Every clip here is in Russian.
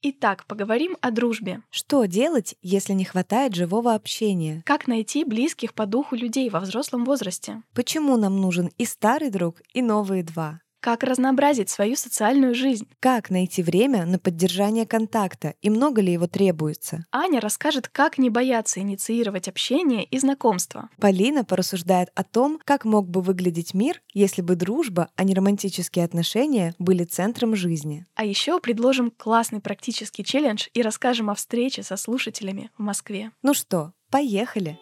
Итак, поговорим о дружбе. Что делать, если не хватает живого общения? Как найти близких по духу людей во взрослом возрасте? Почему нам нужен и старый друг, и новые два? Как разнообразить свою социальную жизнь? Как найти время на поддержание контакта и много ли его требуется? Аня расскажет, как не бояться инициировать общение и знакомство. Полина порассуждает о том, как мог бы выглядеть мир, если бы дружба, а не романтические отношения были центром жизни. А еще предложим классный практический челлендж и расскажем о встрече со слушателями в Москве. Ну что, поехали!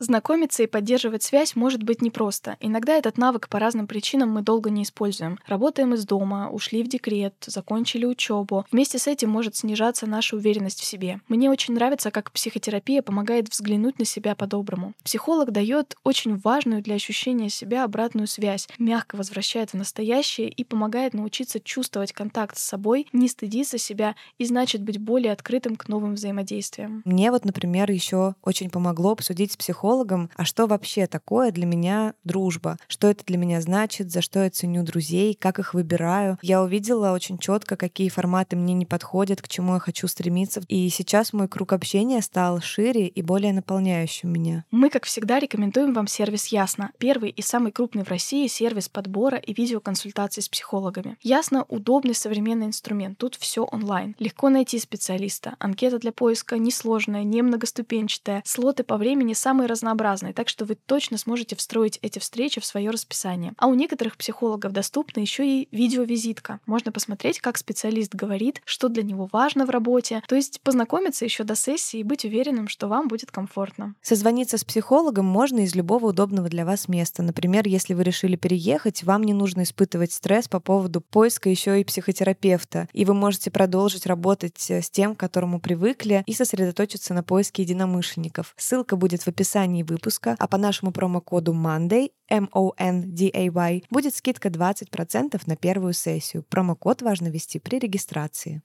Знакомиться и поддерживать связь может быть непросто. Иногда этот навык по разным причинам мы долго не используем. Работаем из дома, ушли в декрет, закончили учебу. Вместе с этим может снижаться наша уверенность в себе. Мне очень нравится, как психотерапия помогает взглянуть на себя по-доброму. Психолог дает очень важную для ощущения себя обратную связь, мягко возвращает в настоящее и помогает научиться чувствовать контакт с собой, не стыдиться себя и значит быть более открытым к новым взаимодействиям. Мне вот, например, еще очень помогло обсудить с психологом психологом, а что вообще такое для меня дружба, что это для меня значит, за что я ценю друзей, как их выбираю. Я увидела очень четко, какие форматы мне не подходят, к чему я хочу стремиться. И сейчас мой круг общения стал шире и более наполняющим меня. Мы, как всегда, рекомендуем вам сервис Ясно. Первый и самый крупный в России сервис подбора и видеоконсультаций с психологами. Ясно — удобный современный инструмент. Тут все онлайн. Легко найти специалиста. Анкета для поиска несложная, не многоступенчатая. Слоты по времени самые разнообразные, так что вы точно сможете встроить эти встречи в свое расписание. А у некоторых психологов доступна еще и видеовизитка. Можно посмотреть, как специалист говорит, что для него важно в работе, то есть познакомиться еще до сессии и быть уверенным, что вам будет комфортно. Созвониться с психологом можно из любого удобного для вас места. Например, если вы решили переехать, вам не нужно испытывать стресс по поводу поиска еще и психотерапевта, и вы можете продолжить работать э, с тем, к которому привыкли, и сосредоточиться на поиске единомышленников. Ссылка будет в описании описании выпуска, а по нашему промокоду MONDAY, M-O-N-D-A-Y, будет скидка 20% на первую сессию. Промокод важно ввести при регистрации.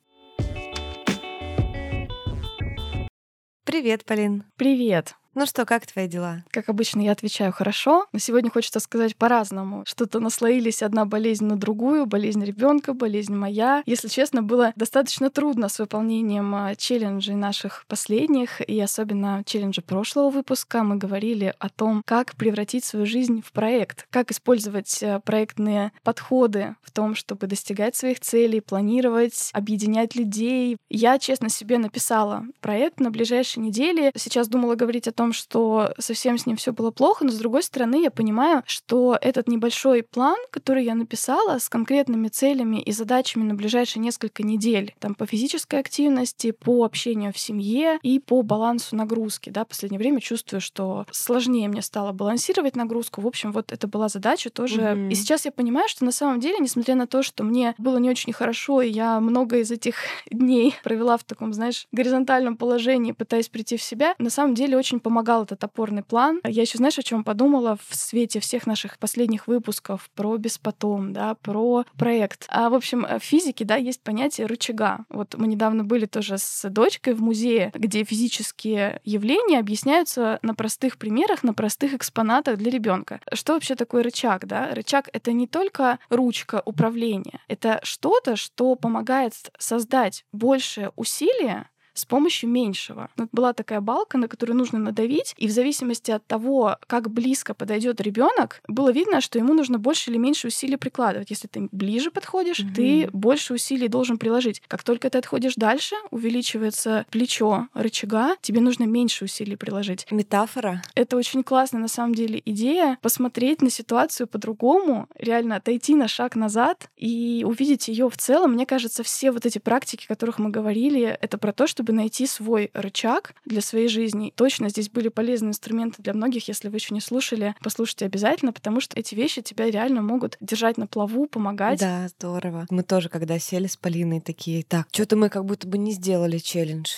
Привет, Полин. Привет. Ну что, как твои дела? Как обычно, я отвечаю хорошо, но сегодня хочется сказать по-разному. Что-то наслоились одна болезнь на другую, болезнь ребенка, болезнь моя. Если честно, было достаточно трудно с выполнением а, челленджей наших последних, и особенно челленджа прошлого выпуска. Мы говорили о том, как превратить свою жизнь в проект, как использовать а, проектные подходы в том, чтобы достигать своих целей, планировать, объединять людей. Я, честно, себе написала проект на ближайшие недели. Сейчас думала говорить о том, том, что совсем с ним все было плохо, но с другой стороны я понимаю, что этот небольшой план, который я написала с конкретными целями и задачами на ближайшие несколько недель, там по физической активности, по общению в семье и по балансу нагрузки, да, в последнее время чувствую, что сложнее мне стало балансировать нагрузку. В общем, вот это была задача тоже. Mm-hmm. И сейчас я понимаю, что на самом деле, несмотря на то, что мне было не очень хорошо, и я много из этих дней провела в таком, знаешь, горизонтальном положении, пытаясь прийти в себя, на самом деле очень помогало помогал этот опорный план. Я еще, знаешь, о чем подумала в свете всех наших последних выпусков про беспотом, да, про проект. А, в общем, в физике, да, есть понятие рычага. Вот мы недавно были тоже с дочкой в музее, где физические явления объясняются на простых примерах, на простых экспонатах для ребенка. Что вообще такое рычаг, да? Рычаг — это не только ручка управления, это что-то, что помогает создать большее усилие с помощью меньшего. Вот была такая балка, на которую нужно надавить, и в зависимости от того, как близко подойдет ребенок, было видно, что ему нужно больше или меньше усилий прикладывать. Если ты ближе подходишь, mm-hmm. ты больше усилий должен приложить. Как только ты отходишь дальше, увеличивается плечо рычага, тебе нужно меньше усилий приложить. Метафора. Это очень классная на самом деле идея посмотреть на ситуацию по-другому, реально отойти на шаг назад и увидеть ее в целом. Мне кажется, все вот эти практики, о которых мы говорили, это про то, что чтобы найти свой рычаг для своей жизни. Точно здесь были полезные инструменты для многих. Если вы еще не слушали, послушайте обязательно, потому что эти вещи тебя реально могут держать на плаву, помогать. Да, здорово. Мы тоже, когда сели с Полиной, такие, так, что-то мы как будто бы не сделали челлендж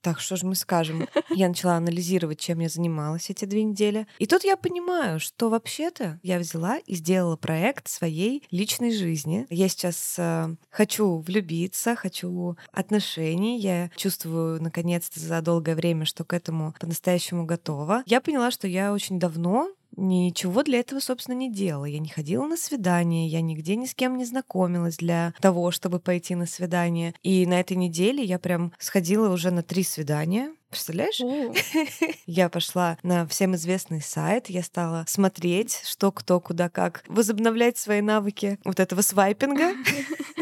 так, что же мы скажем? Я начала анализировать, чем я занималась эти две недели. И тут я понимаю, что вообще-то я взяла и сделала проект своей личной жизни. Я сейчас э, хочу влюбиться, хочу отношений. Я чувствую, наконец-то, за долгое время, что к этому по-настоящему готова. Я поняла, что я очень давно ничего для этого, собственно, не делала. Я не ходила на свидание, я нигде ни с кем не знакомилась для того, чтобы пойти на свидание. И на этой неделе я прям сходила уже на три свидания. Представляешь? Я пошла на всем известный сайт, я стала смотреть, что, кто, куда, как, возобновлять свои навыки вот этого свайпинга.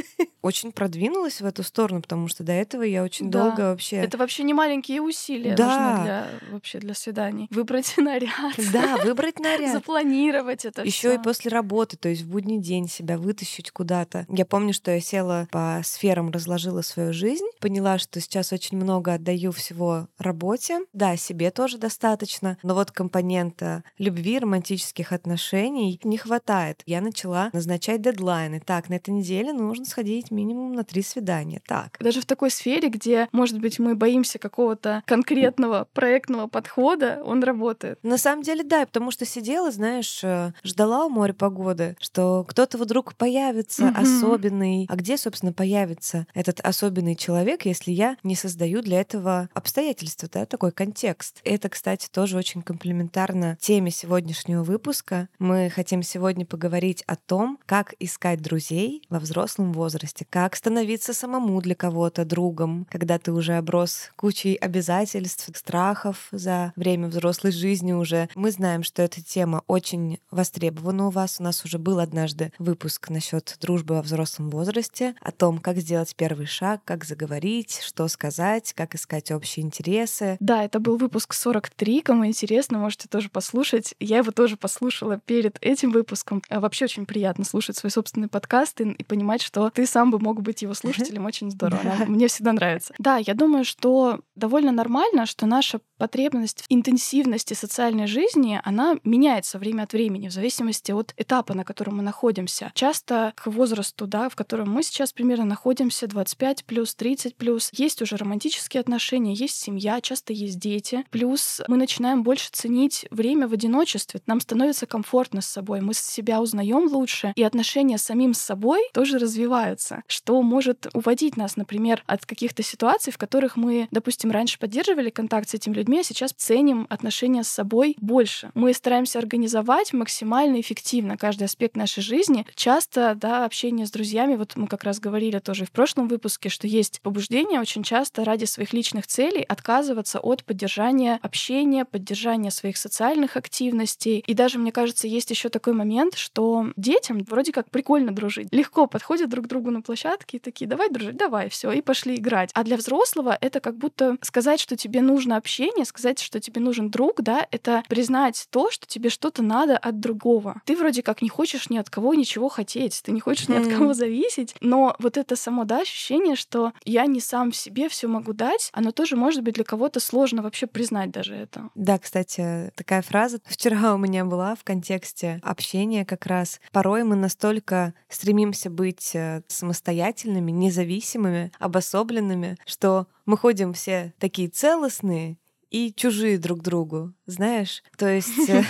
очень продвинулась в эту сторону, потому что до этого я очень да. долго вообще... Это вообще не маленькие усилия да. нужны для, вообще для свиданий. Выбрать наряд. Да, выбрать наряд. Запланировать это Еще и после работы, то есть в будний день себя вытащить куда-то. Я помню, что я села по сферам, разложила свою жизнь, поняла, что сейчас очень много отдаю всего работе. Да, себе тоже достаточно, но вот компонента любви, романтических отношений не хватает. Я начала назначать дедлайны. Так, на этой неделе нужно сходить минимум на три свидания. Так. Даже в такой сфере, где, может быть, мы боимся какого-то конкретного проектного подхода, он работает. На самом деле, да, потому что сидела, знаешь, э, ждала у моря погоды, что кто-то вдруг появится угу. особенный. А где, собственно, появится этот особенный человек, если я не создаю для этого обстоятельства, да, такой контекст. Это, кстати, тоже очень комплементарно теме сегодняшнего выпуска. Мы хотим сегодня поговорить о том, как искать друзей во взрослом возрасте, как становиться самому для кого-то другом, когда ты уже оброс кучей обязательств, страхов за время взрослой жизни уже. Мы знаем, что эта тема очень востребована у вас. У нас уже был однажды выпуск насчет дружбы во взрослом возрасте, о том, как сделать первый шаг, как заговорить, что сказать, как искать общие интересы. Да, это был выпуск 43. Кому интересно, можете тоже послушать. Я его тоже послушала перед этим выпуском. А вообще очень приятно слушать свой собственный подкаст и, и понимать, что ты сам бы мог быть его слушателем. Очень здорово. Мне всегда нравится. Да, я думаю, что довольно нормально, что наша потребность в интенсивности социальной жизни, она меняется время от времени в зависимости от этапа, на котором мы находимся. Часто к возрасту, да, в котором мы сейчас примерно находимся, 25 плюс, 30 плюс, есть уже романтические отношения, есть семья, часто есть дети. Плюс мы начинаем больше ценить время в одиночестве. Нам становится комфортно с собой, мы себя узнаем лучше, и отношения с самим собой тоже развиваются, что может уводить нас, например, от каких-то ситуаций, в которых мы, допустим, раньше поддерживали контакт с этим людьми, людьми, а сейчас ценим отношения с собой больше. Мы стараемся организовать максимально эффективно каждый аспект нашей жизни. Часто, да, общение с друзьями, вот мы как раз говорили тоже в прошлом выпуске, что есть побуждение очень часто ради своих личных целей отказываться от поддержания общения, поддержания своих социальных активностей. И даже, мне кажется, есть еще такой момент, что детям вроде как прикольно дружить. Легко подходят друг к другу на площадке и такие, давай дружить, давай, все, и пошли играть. А для взрослого это как будто сказать, что тебе нужно общение, сказать, что тебе нужен друг, да, это признать то, что тебе что-то надо от другого. Ты вроде как не хочешь ни от кого ничего хотеть, ты не хочешь ни от кого зависеть, но вот это само, да, ощущение, что я не сам себе все могу дать, оно тоже может быть для кого-то сложно вообще признать даже это. Да, кстати, такая фраза вчера у меня была в контексте общения как раз. Порой мы настолько стремимся быть э, самостоятельными, независимыми, обособленными, что мы ходим все такие целостные и чужие друг другу знаешь, то есть... Э,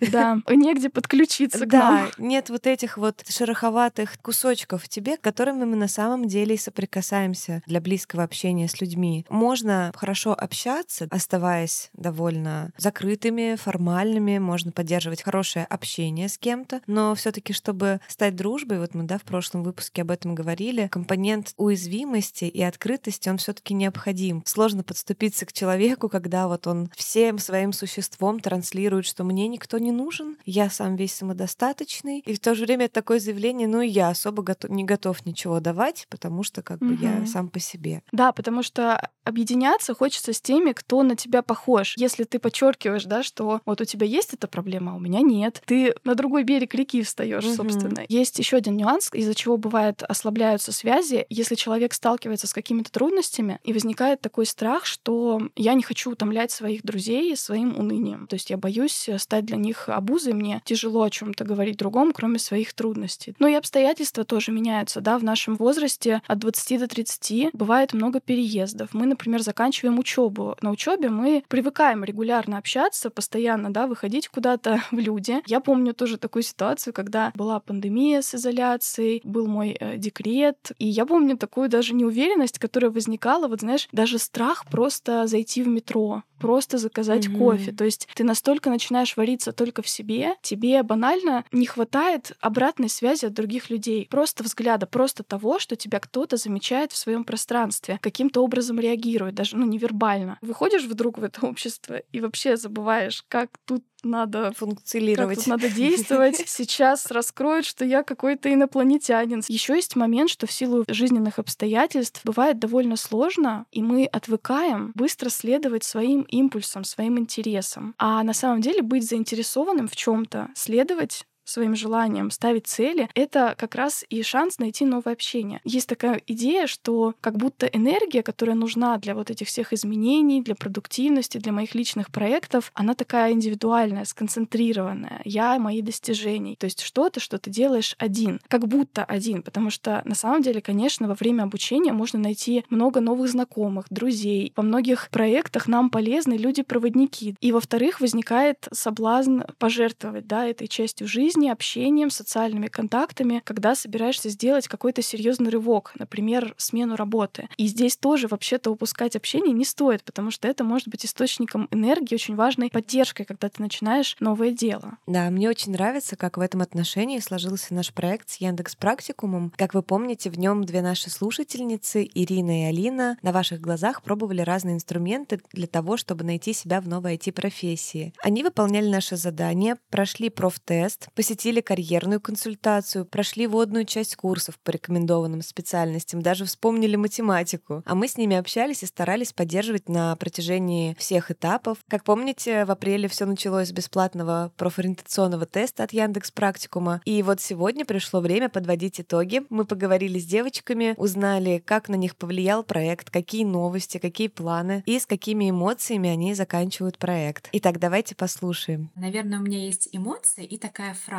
да, негде подключиться к. Да, нет вот этих вот шероховатых кусочков в тебе, которыми мы на самом деле и соприкасаемся для близкого общения с людьми. Можно хорошо общаться, оставаясь довольно закрытыми, формальными, можно поддерживать хорошее общение с кем-то, но все таки чтобы стать дружбой, вот мы, да, в прошлом выпуске об этом говорили, компонент уязвимости и открытости, он все таки необходим. Сложно подступиться к человеку, когда вот он всем своим существом транслирует, что мне никто не нужен, я сам весь самодостаточный. И в то же время это такое заявление, ну, я особо готов, не готов ничего давать, потому что как бы я сам по себе. Да, потому что объединяться хочется с теми, кто на тебя похож. Если ты подчеркиваешь, да, что вот у тебя есть эта проблема, а у меня нет, ты на другой берег реки встаешь, угу. собственно. Есть еще один нюанс, из-за чего бывает ослабляются связи, если человек сталкивается с какими-то трудностями и возникает такой страх, что я не хочу там утомлять своих друзей своим унынием. То есть я боюсь стать для них обузой, мне тяжело о чем то говорить другому, кроме своих трудностей. Ну и обстоятельства тоже меняются, да, в нашем возрасте от 20 до 30 бывает много переездов. Мы, например, заканчиваем учебу. На учебе мы привыкаем регулярно общаться, постоянно, да, выходить куда-то в люди. Я помню тоже такую ситуацию, когда была пандемия с изоляцией, был мой э, декрет, и я помню такую даже неуверенность, которая возникала, вот знаешь, даже страх просто зайти в метро, просто заказать mm-hmm. кофе. То есть ты настолько начинаешь вариться только в себе, тебе банально не хватает обратной связи от других людей, просто взгляда, просто того, что тебя кто-то замечает в своем пространстве, каким-то образом реагирует, даже ну невербально. Выходишь вдруг в это общество и вообще забываешь, как тут надо функционировать, надо действовать. Сейчас раскроют, что я какой-то инопланетянин. Еще есть момент, что в силу жизненных обстоятельств бывает довольно сложно, и мы отвыкаем быстро следовать своим импульсам, своим интересам. А на самом деле быть заинтересованным в чем-то, следовать своим желаниям, ставить цели, это как раз и шанс найти новое общение. Есть такая идея, что как будто энергия, которая нужна для вот этих всех изменений, для продуктивности, для моих личных проектов, она такая индивидуальная, сконцентрированная. Я, мои достижения. То есть что-то, что ты делаешь один, как будто один, потому что на самом деле, конечно, во время обучения можно найти много новых знакомых, друзей. Во многих проектах нам полезны люди-проводники. И, во-вторых, возникает соблазн пожертвовать да, этой частью жизни, жизни, общением, социальными контактами, когда собираешься сделать какой-то серьезный рывок, например, смену работы. И здесь тоже вообще-то упускать общение не стоит, потому что это может быть источником энергии, очень важной поддержкой, когда ты начинаешь новое дело. Да, мне очень нравится, как в этом отношении сложился наш проект с Яндекс Практикумом. Как вы помните, в нем две наши слушательницы, Ирина и Алина, на ваших глазах пробовали разные инструменты для того, чтобы найти себя в новой IT-профессии. Они выполняли наши задания, прошли профтест, посетили карьерную консультацию, прошли водную часть курсов по рекомендованным специальностям, даже вспомнили математику. А мы с ними общались и старались поддерживать на протяжении всех этапов. Как помните, в апреле все началось с бесплатного профориентационного теста от Яндекс Практикума. И вот сегодня пришло время подводить итоги. Мы поговорили с девочками, узнали, как на них повлиял проект, какие новости, какие планы и с какими эмоциями они заканчивают проект. Итак, давайте послушаем. Наверное, у меня есть эмоции и такая фраза.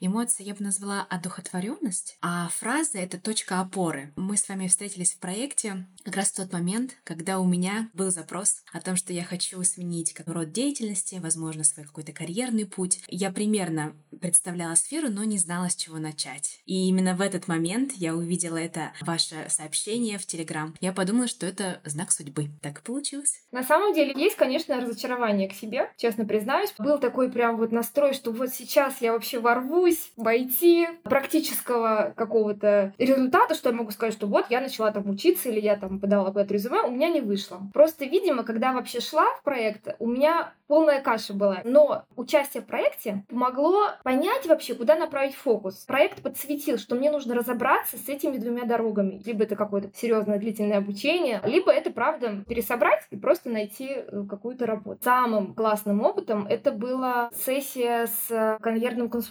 Эмоция я бы назвала одухотворенность, а фраза — это точка опоры. Мы с вами встретились в проекте как раз в тот момент, когда у меня был запрос о том, что я хочу сменить как род деятельности, возможно, свой какой-то карьерный путь. Я примерно представляла сферу, но не знала, с чего начать. И именно в этот момент я увидела это ваше сообщение в Телеграм. Я подумала, что это знак судьбы. Так и получилось. На самом деле есть, конечно, разочарование к себе, честно признаюсь. Был такой прям вот настрой, что вот сейчас я вообще ворвусь войти практического какого-то результата, что я могу сказать, что вот я начала там учиться или я там подала это резюме, у меня не вышло. Просто, видимо, когда вообще шла в проект, у меня полная каша была. Но участие в проекте помогло понять вообще, куда направить фокус. Проект подсветил, что мне нужно разобраться с этими двумя дорогами. Либо это какое-то серьезное длительное обучение, либо это, правда, пересобрать и просто найти э, какую-то работу. Самым классным опытом это была сессия с карьерным консультантом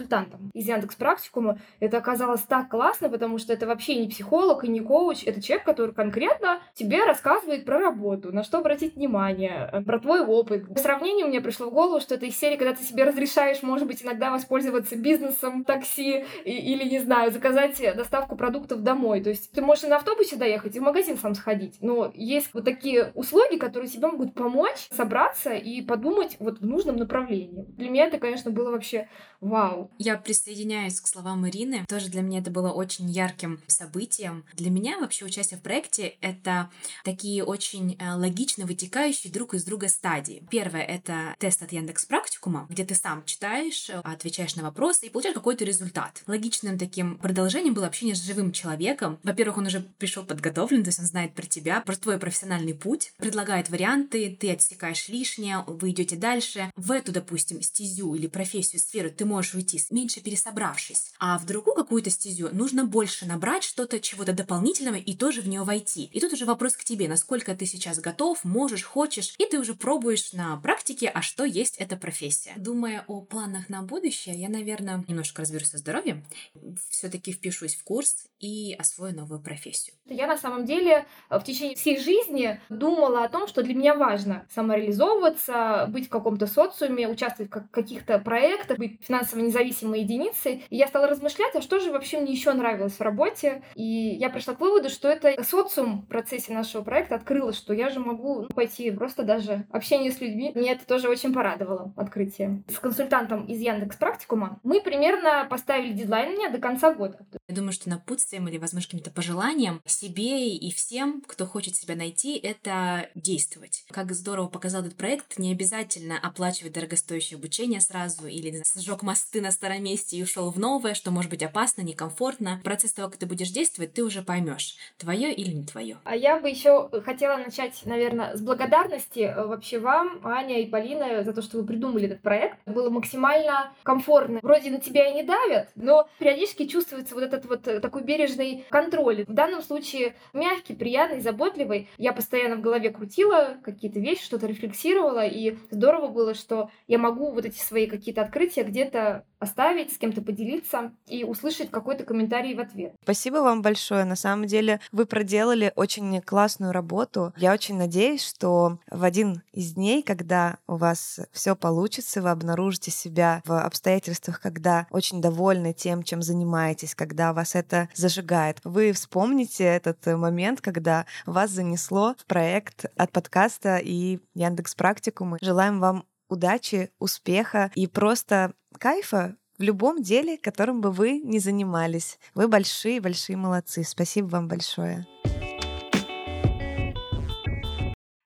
из Яндекс Практикума. Это оказалось так классно, потому что это вообще не психолог и не коуч, это человек, который конкретно тебе рассказывает про работу, на что обратить внимание, э, про твой опыт. По сравнению мне пришло в голову, что это из серии, когда ты себе разрешаешь, может быть, иногда воспользоваться бизнесом, такси и, или, не знаю, заказать доставку продуктов домой. То есть ты можешь и на автобусе доехать, и в магазин сам сходить. Но есть вот такие услуги, которые тебе могут помочь собраться и подумать вот в нужном направлении. Для меня это, конечно, было вообще вау. Я присоединяюсь к словам Ирины. Тоже для меня это было очень ярким событием. Для меня вообще участие в проекте — это такие очень э, логично вытекающие друг из друга стадии. Первое — это тест от Яндекс Практикума, где ты сам читаешь, э, отвечаешь на вопросы и получаешь какой-то результат. Логичным таким продолжением было общение с живым человеком. Во-первых, он уже пришел подготовлен, то есть он знает про тебя, про твой профессиональный путь, предлагает варианты, ты отсекаешь лишнее, вы идете дальше. В эту, допустим, стезю или профессию, сферу ты можешь уйти, меньше пересобравшись. А в другую какую-то стезю нужно больше набрать что-то, чего-то дополнительного и тоже в нее войти. И тут уже вопрос к тебе, насколько ты сейчас готов, можешь, хочешь, и ты уже пробуешь на практике, а что есть эта профессия. Думая о планах на будущее, я, наверное, немножко разберусь со здоровьем, все-таки впишусь в курс и освою новую профессию. Я на самом деле в течение всей жизни думала о том, что для меня важно самореализовываться, быть в каком-то социуме, участвовать в каких-то проектах, быть финансово независимой единицей. И я стала размышлять, а что же вообще мне еще нравилось в работе. И я пришла к выводу, что это социум в процессе нашего проекта открылось, что я же могу пойти просто даже общение с людьми. Мне это тоже очень порадовало, открытие. С консультантом из Яндекс Практикума мы примерно поставили дедлайн мне до конца года. Я думаю, что напутствием или, возможно, каким-то пожеланием себе и всем, кто хочет себя найти, это действовать. Как здорово показал этот проект, не обязательно оплачивать дорогостоящее обучение сразу или сжег мосты на старом месте и ушел в новое, что может быть опасно, некомфортно. Процесс того, как ты будешь действовать, ты уже поймешь, твое или не твое. А я бы еще хотела начать, наверное, с благодарности э, вообще вам, Аня и Полина, за то, что вы придумали этот проект. Было максимально комфортно. Вроде на тебя и не давят, но периодически чувствуется вот этот вот э, такой бережный контроль. В данном случае мягкий, приятный, заботливый. Я постоянно в голове крутила какие-то вещи, что-то рефлексировала, и здорово было, что я могу вот эти свои какие-то открытия где-то оставить, с кем-то поделиться и услышать какой-то комментарий в ответ. Спасибо вам большое. На самом деле вы проделали очень классную работу. Я очень надеюсь, что в один из дней, когда у вас все получится, вы обнаружите себя в обстоятельствах, когда очень довольны тем, чем занимаетесь, когда вас это зажигает. Вы вспомните этот момент, когда вас занесло в проект от подкаста и Яндекс Практикумы. Желаем вам удачи, успеха и просто кайфа в любом деле, которым бы вы ни занимались. Вы большие-большие молодцы. Спасибо вам большое.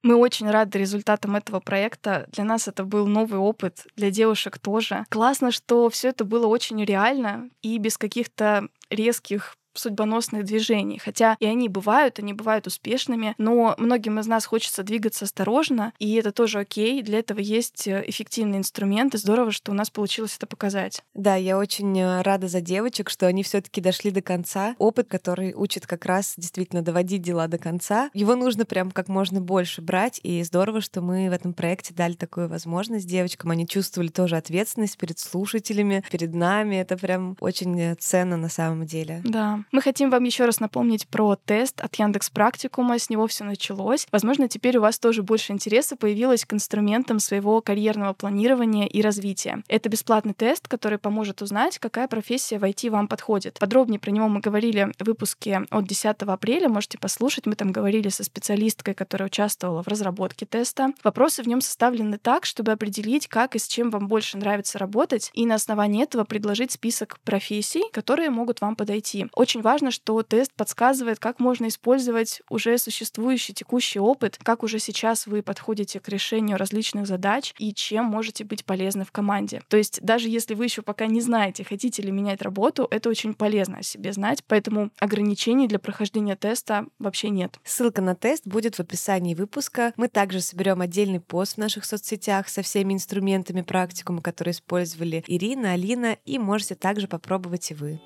Мы очень рады результатам этого проекта. Для нас это был новый опыт, для девушек тоже. Классно, что все это было очень реально и без каких-то резких судьбоносных движений. Хотя и они бывают, они бывают успешными, но многим из нас хочется двигаться осторожно, и это тоже окей. Для этого есть э, эффективные инструменты. Здорово, что у нас получилось это показать. Да, я очень э, рада за девочек, что они все-таки дошли до конца. Опыт, который учит как раз действительно доводить дела до конца. Его нужно прям как можно больше брать, и здорово, что мы в этом проекте дали такую возможность девочкам. Они чувствовали тоже ответственность перед слушателями, перед нами. Это прям очень э, ценно на самом деле. Да. Мы хотим вам еще раз напомнить про тест от Яндекс Практикума. С него все началось. Возможно, теперь у вас тоже больше интереса появилось к инструментам своего карьерного планирования и развития. Это бесплатный тест, который поможет узнать, какая профессия в IT вам подходит. Подробнее про него мы говорили в выпуске от 10 апреля. Можете послушать. Мы там говорили со специалисткой, которая участвовала в разработке теста. Вопросы в нем составлены так, чтобы определить, как и с чем вам больше нравится работать, и на основании этого предложить список профессий, которые могут вам подойти. Очень очень важно, что тест подсказывает, как можно использовать уже существующий текущий опыт, как уже сейчас вы подходите к решению различных задач и чем можете быть полезны в команде. То есть даже если вы еще пока не знаете, хотите ли менять работу, это очень полезно о себе знать, поэтому ограничений для прохождения теста вообще нет. Ссылка на тест будет в описании выпуска. Мы также соберем отдельный пост в наших соцсетях со всеми инструментами практикума, которые использовали Ирина, Алина, и можете также попробовать и вы.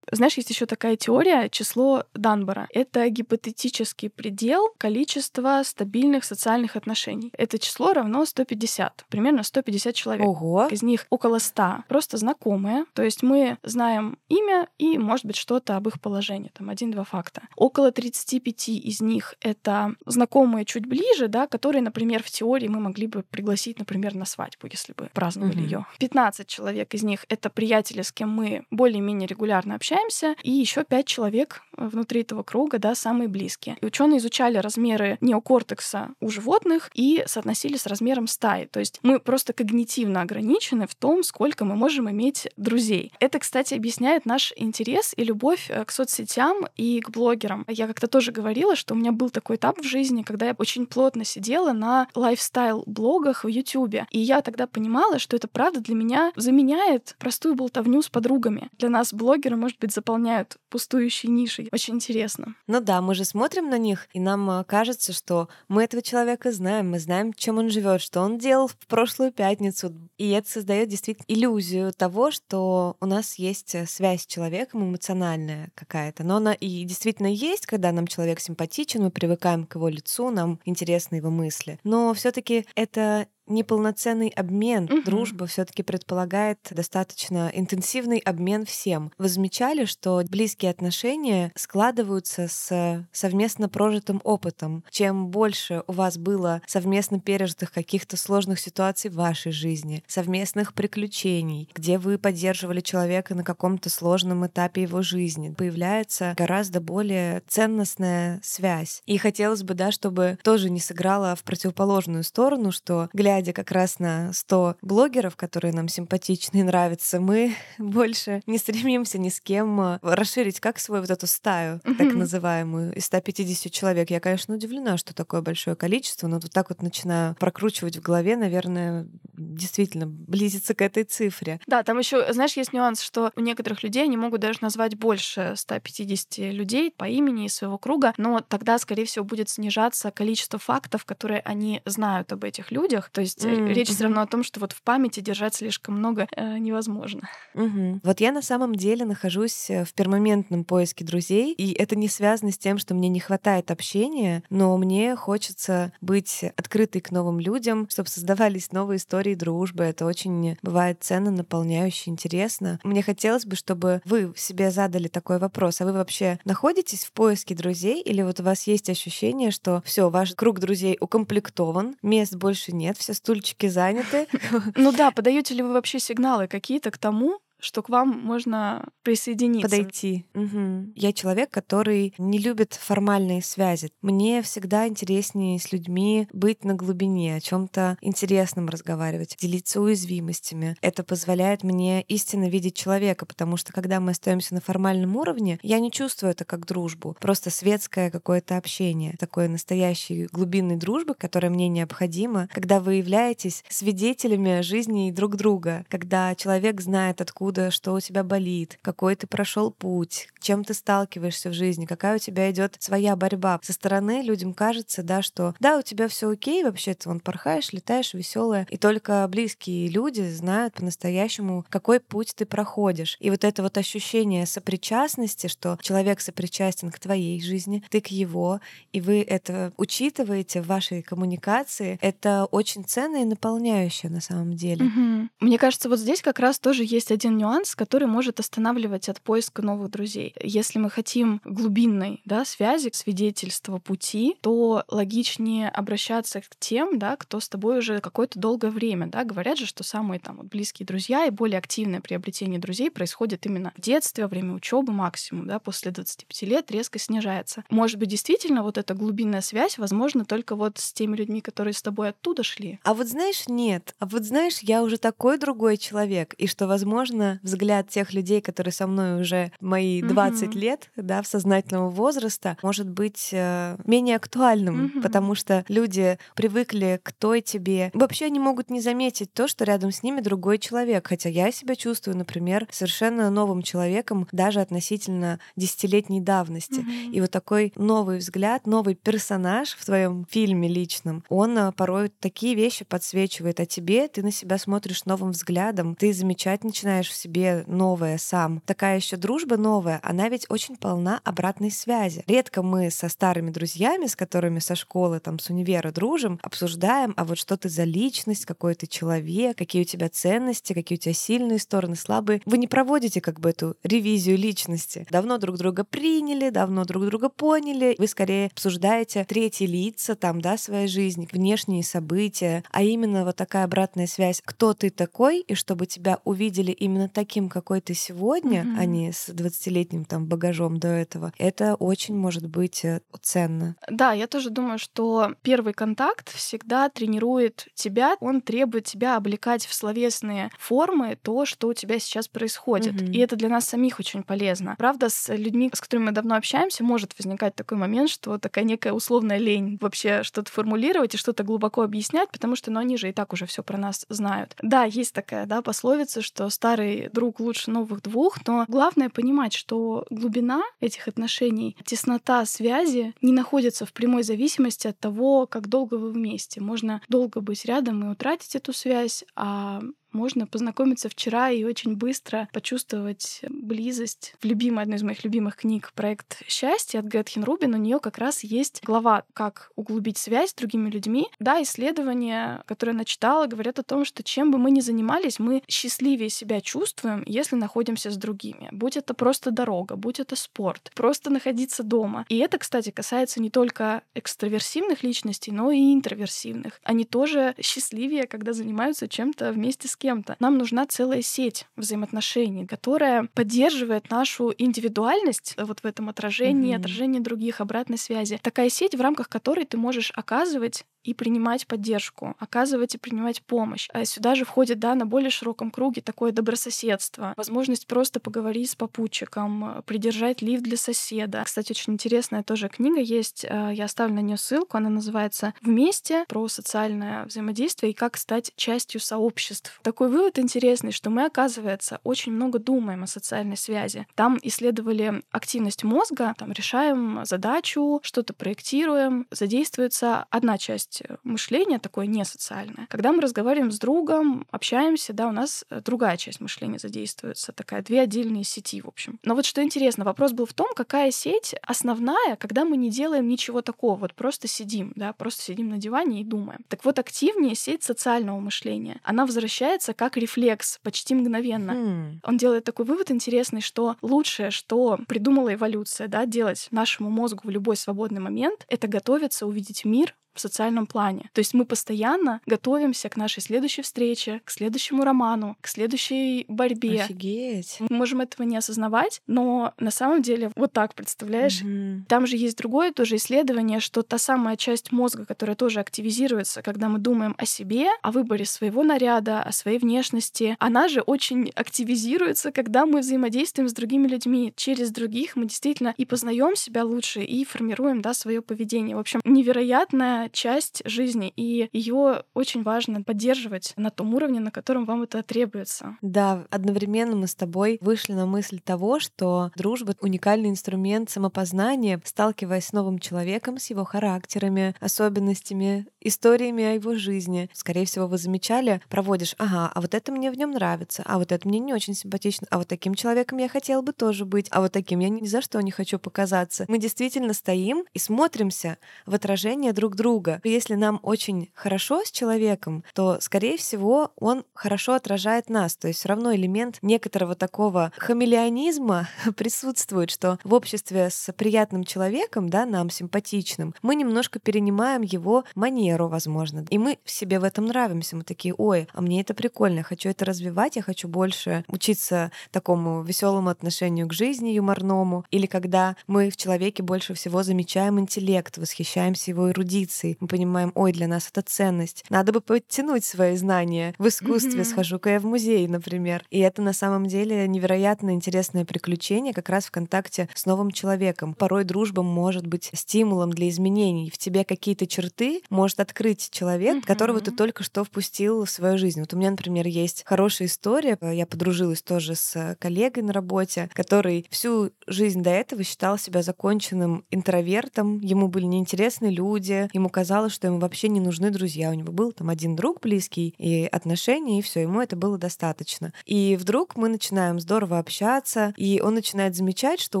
Знаешь, есть еще такая теория число Данбора. Это гипотетический предел количества стабильных социальных отношений. Это число равно 150, примерно 150 человек. Ого. Из них около 100 просто знакомые, то есть мы знаем имя и, может быть, что-то об их положении, там один-два факта. Около 35 из них это знакомые чуть ближе, да, которые, например, в теории мы могли бы пригласить, например, на свадьбу, если бы праздновали угу. ее. 15 человек из них это приятели, с кем мы более-менее регулярно общаемся, общаемся, и еще пять человек э, внутри этого круга, да, самые близкие. И ученые изучали размеры неокортекса у животных и соотносили с размером стаи. То есть мы просто когнитивно ограничены в том, сколько мы можем иметь друзей. Это, кстати, объясняет наш интерес и любовь э, к соцсетям и к блогерам. Я как-то тоже говорила, что у меня был такой этап в жизни, когда я очень плотно сидела на лайфстайл-блогах в Ютубе. И я тогда понимала, что это правда для меня заменяет простую болтовню с подругами. Для нас, блогеры, может быть, приходят, заполняют пустующие ниши. Очень интересно. Ну да, мы же смотрим на них, и нам а, кажется, что мы этого человека знаем, мы знаем, чем он живет, что он делал в прошлую пятницу. И это создает действительно иллюзию того, что у нас есть э, связь с человеком эмоциональная какая-то. Но она и действительно есть, когда нам человек симпатичен, мы привыкаем к его лицу, нам интересны его мысли. Но все-таки это неполноценный обмен. Мгм. Дружба все-таки предполагает достаточно интенсивный обмен всем. Вы замечали, что близкие отношения складываются с совместно прожитым опытом. Чем больше у вас было совместно пережитых каких-то сложных ситуаций в вашей жизни, совместных приключений, где вы поддерживали человека на каком-то сложном этапе его жизни, появляется гораздо более ценностная связь. И хотелось бы, да, чтобы тоже не сыграла в противоположную сторону, что глядя как раз на 100 блогеров, которые нам симпатичны и нравятся, мы больше не стремимся ни с кем а, расширить как свою вот эту стаю, так называемую, из 150 человек. Я, конечно, удивлена, что такое большое количество, но вот так вот начинаю прокручивать в голове, наверное, действительно близится к этой цифре. Да, там еще, знаешь, есть нюанс, что у некоторых людей они могут даже назвать больше 150 людей по имени из своего круга, но тогда, скорее всего, будет снижаться количество фактов, которые они знают об этих людях. То есть М, речь все равно о том, что вот в памяти держать слишком много э, невозможно. Мгм. Вот я на самом деле нахожусь э, в пермоментном поиске друзей, и это не связано с тем, что мне не хватает общения, но мне хочется быть открытой к новым людям, чтобы создавались новые истории дружбы. Это очень бывает ценно, наполняюще, интересно. Мне хотелось бы, чтобы вы себе задали такой вопрос. А вы вообще находитесь в поиске друзей или вот у вас есть ощущение, что все, ваш круг друзей укомплектован, мест больше нет, все стульчики заняты, Ну да, подаете ли вы вообще сигналы какие-то к тому, что к вам можно присоединиться? подойти. Мгм. Я человек, который не любит формальные связи. Мне всегда интереснее с людьми быть на глубине, о чем-то интересном разговаривать, делиться уязвимостями. Это позволяет мне истинно видеть человека, потому что когда мы остаемся на формальном уровне, я не чувствую это как дружбу, просто светское какое-то общение, такой настоящей глубинной дружбы, которая мне необходима, когда вы являетесь свидетелями жизни друг друга, когда человек знает, откуда что у тебя болит, какой ты прошел путь, чем ты сталкиваешься в жизни, какая у тебя идет своя борьба. Со стороны людям кажется, да, что да, у тебя все окей, вообще-то вон порхаешь, летаешь, веселая, и только близкие люди знают по-настоящему, какой путь ты проходишь. И вот это вот ощущение сопричастности, что человек сопричастен к твоей жизни, ты к его, и вы это учитываете в вашей коммуникации, это очень ценно и наполняющее на самом деле. Мгм. Мне кажется, вот здесь как раз тоже есть один нюанс, который может останавливать от поиска новых друзей. Если мы хотим глубинной да, связи, свидетельства пути, то логичнее обращаться к тем, да, кто с тобой уже какое-то долгое время. Да. Говорят же, что самые там, близкие друзья и более активное приобретение друзей происходит именно в детстве, во время учебы максимум. Да, после 25 лет резко снижается. Может быть, действительно, вот эта глубинная связь возможна только вот с теми людьми, которые с тобой оттуда шли. А вот знаешь, нет. А вот знаешь, я уже такой другой человек, и что, возможно, взгляд тех людей, которые со мной уже мои 20 Мгм. лет, да, в сознательного возраста, может быть э, менее актуальным, Мгм. потому что люди привыкли к той тебе. Вообще они могут не заметить то, что рядом с ними другой человек, хотя я себя чувствую, например, совершенно новым человеком, даже относительно десятилетней давности. Мгм. И вот такой новый взгляд, новый персонаж в твоем фильме личном, он а, порой такие вещи подсвечивает о тебе, ты на себя смотришь новым взглядом, ты замечать начинаешь себе новое сам. Такая еще дружба новая, она ведь очень полна обратной связи. Редко мы со старыми друзьями, с которыми со школы, там, с универа дружим, обсуждаем, а вот что ты за личность, какой ты человек, какие у тебя ценности, какие у тебя сильные стороны, слабые. Вы не проводите как бы эту ревизию личности. Давно друг друга приняли, давно друг друга поняли. Вы скорее обсуждаете третьи лица там, да, своей жизни, внешние события, а именно вот такая обратная связь, кто ты такой, и чтобы тебя увидели именно таким, какой ты сегодня, Мгм. а не с 20-летним там багажом до этого, это очень может быть э, ценно. Да, я тоже думаю, что первый контакт всегда тренирует тебя, он требует тебя облекать в словесные формы то, что у тебя сейчас происходит. Мгм. И это для нас самих очень полезно. Правда, с людьми, с которыми мы давно общаемся, может возникать такой момент, что такая некая условная лень вообще что-то формулировать и что-то глубоко объяснять, потому что ну, они же и так уже все про нас знают. Да, есть такая да, пословица, что старые старый друг лучше новых двух, но главное понимать, что глубина этих отношений, теснота связи не находится в прямой зависимости от того, как долго вы вместе. Можно долго быть рядом и утратить эту связь, а можно познакомиться вчера и очень быстро почувствовать близость. В любимой, одной из моих любимых книг «Проект счастья» от Гретхен Рубин у нее как раз есть глава «Как углубить связь с другими людьми». Да, исследования, которые она читала, говорят о том, что чем бы мы ни занимались, мы счастливее себя чувствуем, если находимся с другими. Будь это просто дорога, будь это спорт, просто находиться дома. И это, кстати, касается не только экстраверсивных личностей, но и интроверсивных. Они тоже счастливее, когда занимаются чем-то вместе с кем-то. Нам нужна целая сеть взаимоотношений, которая поддерживает нашу индивидуальность вот в этом отражении, mm-hmm. отражении других, обратной связи. Такая сеть, в рамках которой ты можешь оказывать и принимать поддержку, оказывать и принимать помощь. А сюда же входит, да, на более широком круге такое добрососедство, возможность просто поговорить с попутчиком, придержать лифт для соседа. Кстати, очень интересная тоже книга есть, э, я оставлю на нее ссылку, она называется «Вместе» про социальное взаимодействие и как стать частью сообществ. Такой вывод интересный, что мы, оказывается, очень много думаем о социальной связи. Там исследовали активность мозга, там решаем задачу, что-то проектируем, задействуется одна часть есть э, мышление такое несоциальное. Когда мы разговариваем с другом, общаемся, да, у нас э, другая часть мышления задействуется, такая две отдельные сети, в общем. Но вот что интересно, вопрос был в том, какая сеть основная, когда мы не делаем ничего такого, вот просто сидим, да, просто сидим на диване и думаем. Так вот, активнее сеть социального мышления. Она возвращается как рефлекс почти мгновенно. Mm. Он делает такой вывод интересный, что лучшее, что придумала эволюция, да, делать нашему мозгу в любой свободный момент, это готовиться увидеть мир в социальном плане. То есть мы постоянно готовимся к нашей следующей встрече, к следующему роману, к следующей борьбе. Офигеть. Мы можем этого не осознавать, но на самом деле вот так, представляешь? Угу. Там же есть другое тоже исследование, что та самая часть мозга, которая тоже активизируется, когда мы думаем о себе, о выборе своего наряда, о своей внешности, она же очень активизируется, когда мы взаимодействуем с другими людьми. Через других мы действительно и познаем себя лучше, и формируем да, свое поведение. В общем, невероятная часть жизни, и ее очень важно поддерживать на том уровне, на котором вам это требуется. Да, одновременно мы с тобой вышли на мысль того, что дружба — уникальный инструмент самопознания, сталкиваясь с новым человеком, с его характерами, особенностями, историями о его жизни. Скорее всего, вы замечали, проводишь, ага, а вот это мне в нем нравится, а вот это мне не очень симпатично, а вот таким человеком я хотела бы тоже быть, а вот таким я ни за что не хочу показаться. Мы действительно стоим и смотримся в отражение друг друга друга. Если нам очень хорошо с человеком, то, скорее всего, он хорошо отражает нас. То есть все равно элемент некоторого такого хамелеонизма присутствует, что в обществе с приятным человеком, да, нам симпатичным, мы немножко перенимаем его манеру, возможно. И мы себе в этом нравимся. Мы такие, ой, а мне это прикольно, хочу это развивать, я хочу больше учиться такому веселому отношению к жизни, юморному. Или когда мы в человеке больше всего замечаем интеллект, восхищаемся его эрудицией, эмоций. Мы понимаем, ой, для нас это ценность. Надо бы подтянуть свои знания в искусстве. Mm-hmm. Схожу-ка я в музей, например. И это на самом деле невероятно интересное приключение как раз в контакте с новым человеком. Порой дружба может быть стимулом для изменений. В тебе какие-то черты может открыть человек, mm-hmm. которого ты только что впустил в свою жизнь. Вот у меня, например, есть хорошая история. Я подружилась тоже с коллегой на работе, который всю жизнь до этого считал себя законченным интровертом. Ему были неинтересны люди, ему казалось, что ему вообще не нужны друзья. У него был там один друг близкий и отношения, и все, ему это было достаточно. И вдруг мы начинаем здорово общаться, и он начинает замечать, что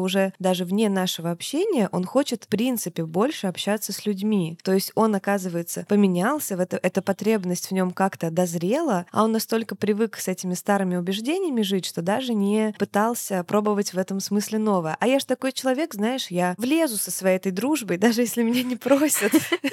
уже даже вне нашего общения он хочет, в принципе, больше общаться с людьми. То есть он, оказывается, поменялся, в это, эта потребность в нем как-то дозрела, а он настолько привык с этими старыми убеждениями жить, что даже не пытался пробовать в этом смысле новое. А я ж такой человек, знаешь, я влезу со своей этой дружбой, даже если меня не просят.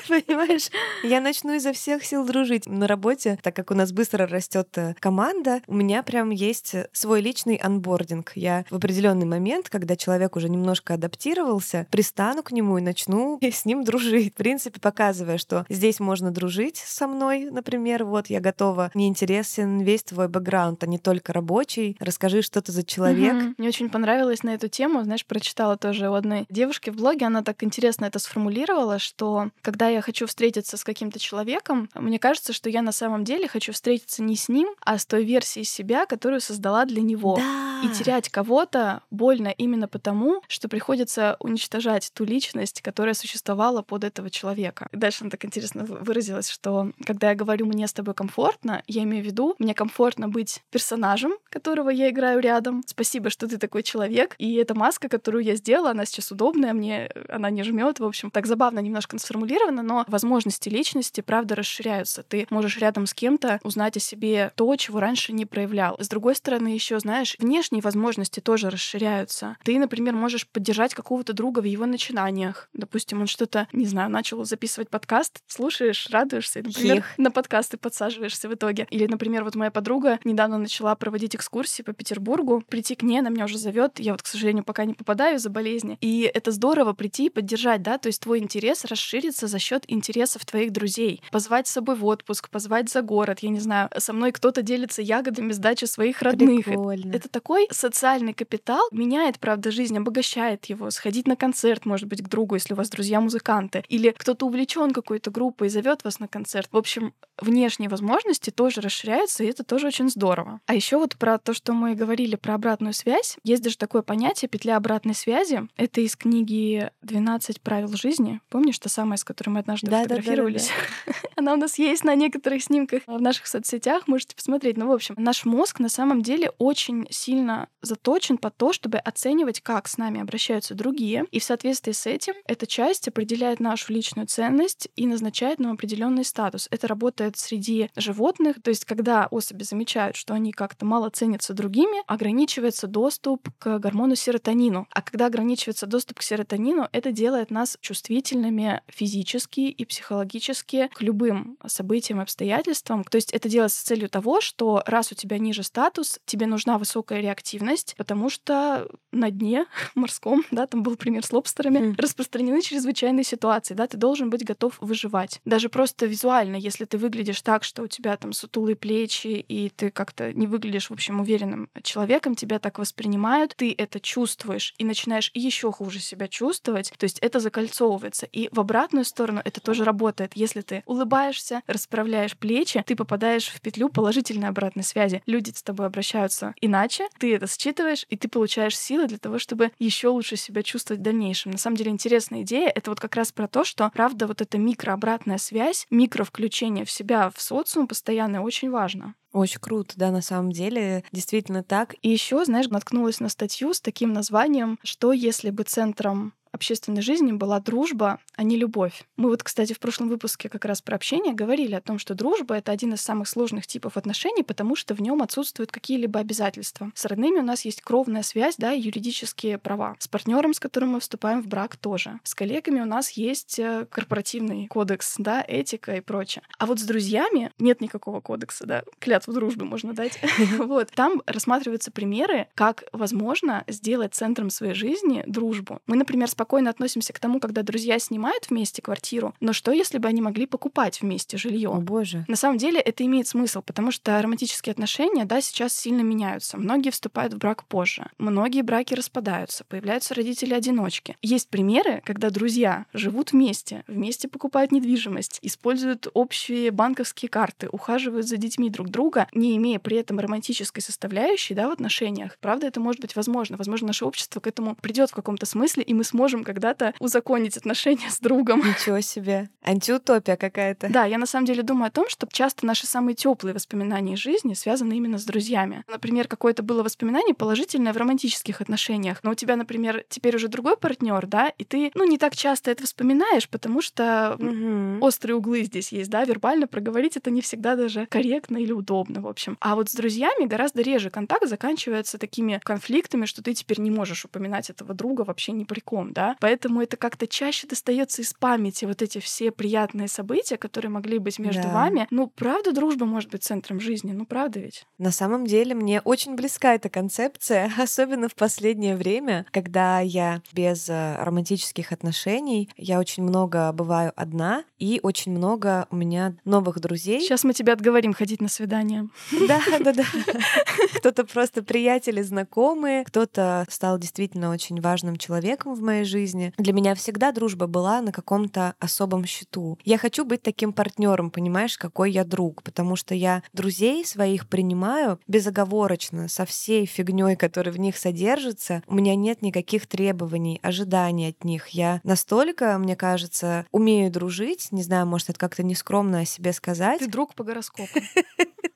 Понимаешь? Я начну изо всех сил дружить. На работе, так как у нас быстро растет э, команда, у меня прям есть свой личный анбординг. Я в определенный момент, когда человек уже немножко адаптировался, пристану к нему и начну с ним дружить. В принципе, показывая, что здесь можно дружить со мной, например, вот я готова, мне интересен весь твой бэкграунд, а не только рабочий. Расскажи, что ты за человек. Угу. Мне очень понравилось на эту тему, знаешь, прочитала тоже у одной девушки в блоге, она так интересно это сформулировала, что когда я я хочу встретиться с каким-то человеком, мне кажется, что я на самом деле хочу встретиться не с ним, а с той версией себя, которую создала для него. Да. И терять кого-то больно именно потому, что приходится уничтожать ту личность, которая существовала под этого человека. И дальше она так интересно выразилась, что когда я говорю «мне с тобой комфортно», я имею в виду, мне комфортно быть персонажем, которого я играю рядом. Спасибо, что ты такой человек. И эта маска, которую я сделала, она сейчас удобная, мне она не жмет. В общем, так забавно немножко сформулировано, но возможности личности, правда, расширяются. Ты можешь рядом с кем-то узнать о себе то, чего раньше не проявлял. С другой стороны, еще, знаешь, внешние возможности тоже расширяются. Ты, например, можешь поддержать какого-то друга в его начинаниях. Допустим, он что-то, не знаю, начал записывать подкаст, слушаешь, радуешься, и, например, Хих. на подкасты подсаживаешься в итоге. Или, например, вот моя подруга недавно начала проводить экскурсии по Петербургу. Прийти к ней, она меня уже зовет. Я вот, к сожалению, пока не попадаю из-за болезни. И это здорово прийти и поддержать, да, то есть твой интерес расширится за счет интересов твоих друзей. Позвать с собой в отпуск, позвать за город, я не знаю, со мной кто-то делится ягодами с дачи своих родных. Прикольно. Это такой социальный капитал, меняет, правда, жизнь, обогащает его. Сходить на концерт, может быть, к другу, если у вас друзья-музыканты. Или кто-то увлечен какой-то группой и зовет вас на концерт. В общем, внешние возможности тоже расширяются, и это тоже очень здорово. А еще вот про то, что мы говорили про обратную связь, есть даже такое понятие петля обратной связи. Это из книги «12 правил жизни». Помнишь, та самая, с которой мы однажды Да-да-да-да-да. фотографировались? Она у нас есть на некоторых снимках в наших соцсетях, можете посмотреть. Ну, в общем, наш мозг на самом деле очень сильно заточен под то, чтобы оценивать, как с нами обращаются другие. И в соответствии с этим эта часть определяет нашу личную ценность и назначает нам определенный статус. Это работает среди животных, то есть когда особи замечают, что они как-то мало ценятся другими, ограничивается доступ к гормону серотонину. А когда ограничивается доступ к серотонину, это делает нас чувствительными физически и психологически к любым событиям обстоятельствам. То есть это делается с целью того, что раз у тебя ниже статус, тебе нужна высокая реактивность, потому что на дне морском, да, там был пример с лобстерами, распространены чрезвычайные ситуации, да, ты должен быть готов выживать. Даже просто визуально, если ты выглядишь так, что у тебя там сутулые плечи, и ты как-то не выглядишь, в общем, уверенным человеком, тебя так воспринимают, ты это чувствуешь и начинаешь еще хуже себя чувствовать, то есть это закольцовывается. И в обратную сторону это тоже работает. Если ты улыбаешься, расправляешь плечи, ты попадаешь в петлю положительной обратной связи. Люди с тобой обращаются иначе, ты это считываешь, и ты получаешь силы для того, чтобы еще лучше себя чувствовать в дальнейшем. На самом деле интересная идея. Это вот как раз про то, что, правда, вот эта микрообратная связь, микровключение в себя в социум постоянно очень важно. Очень круто, да, на самом деле, действительно так. И еще, знаешь, наткнулась на статью с таким названием «Что если бы центром общественной жизни была дружба, а не любовь. Мы вот, кстати, в прошлом выпуске как раз про общение говорили о том, что дружба — это один из самых сложных типов отношений, потому что в нем отсутствуют какие-либо обязательства. С родными у нас есть кровная связь, да, и юридические права. С партнером, с которым мы вступаем в брак, тоже. С коллегами у нас есть э, корпоративный кодекс, да, этика и прочее. А вот с друзьями нет никакого кодекса, да, клятву дружбы можно дать. Вот, там рассматриваются примеры, как возможно сделать центром своей жизни дружбу. Мы, например, спокойно относимся к тому, когда друзья снимают вместе квартиру, но что, если бы они могли покупать вместе О жилье? боже. На самом деле это имеет смысл, потому что романтические отношения, да, сейчас сильно меняются. Многие вступают в брак позже. Многие браки распадаются, появляются родители-одиночки. Есть примеры, когда друзья живут вместе, вместе покупают недвижимость, используют общие банковские карты, ухаживают за детьми друг друга, не имея при этом романтической составляющей, да, в отношениях. Правда, это может быть возможно. Возможно, наше общество к этому придет в каком-то смысле, и мы сможем когда-то узаконить отношения с другом. Ничего себе. Антиутопия какая-то. Да, я на самом деле думаю о том, что часто наши самые теплые воспоминания из жизни связаны именно с друзьями. Например, какое-то было воспоминание положительное в романтических отношениях, но у тебя, например, теперь уже другой партнер, да, и ты, ну, не так часто это вспоминаешь, потому что Мгм. острые углы здесь есть, да, вербально проговорить это не всегда даже корректно или удобно, в общем. А вот с друзьями гораздо реже контакт заканчивается такими конфликтами, что ты теперь не можешь упоминать этого друга вообще ни при ком, да. Поэтому это как-то чаще достается из памяти вот эти все приятные события, которые могли быть между Да. вами. Ну, правда, дружба может быть центром жизни, ну, правда ведь? На самом деле мне очень близка эта концепция, особенно в последнее время, когда я без э, романтических отношений, я очень много бываю одна, и очень много у меня новых друзей. Сейчас мы тебя отговорим ходить на свидание. Да, да, да. Кто-то просто приятели, знакомые, кто-то стал действительно очень важным человеком в моей жизни. Для меня всегда дружба была на каком-то особом счету. Я хочу быть таким партнером, понимаешь, какой я друг, потому что я друзей своих принимаю безоговорочно, со всей фигней, которая в них содержится. У меня нет никаких требований, ожиданий от них. Я настолько, мне кажется, умею дружить. Не знаю, может, это как-то нескромно о себе сказать. Ты друг по гороскопу.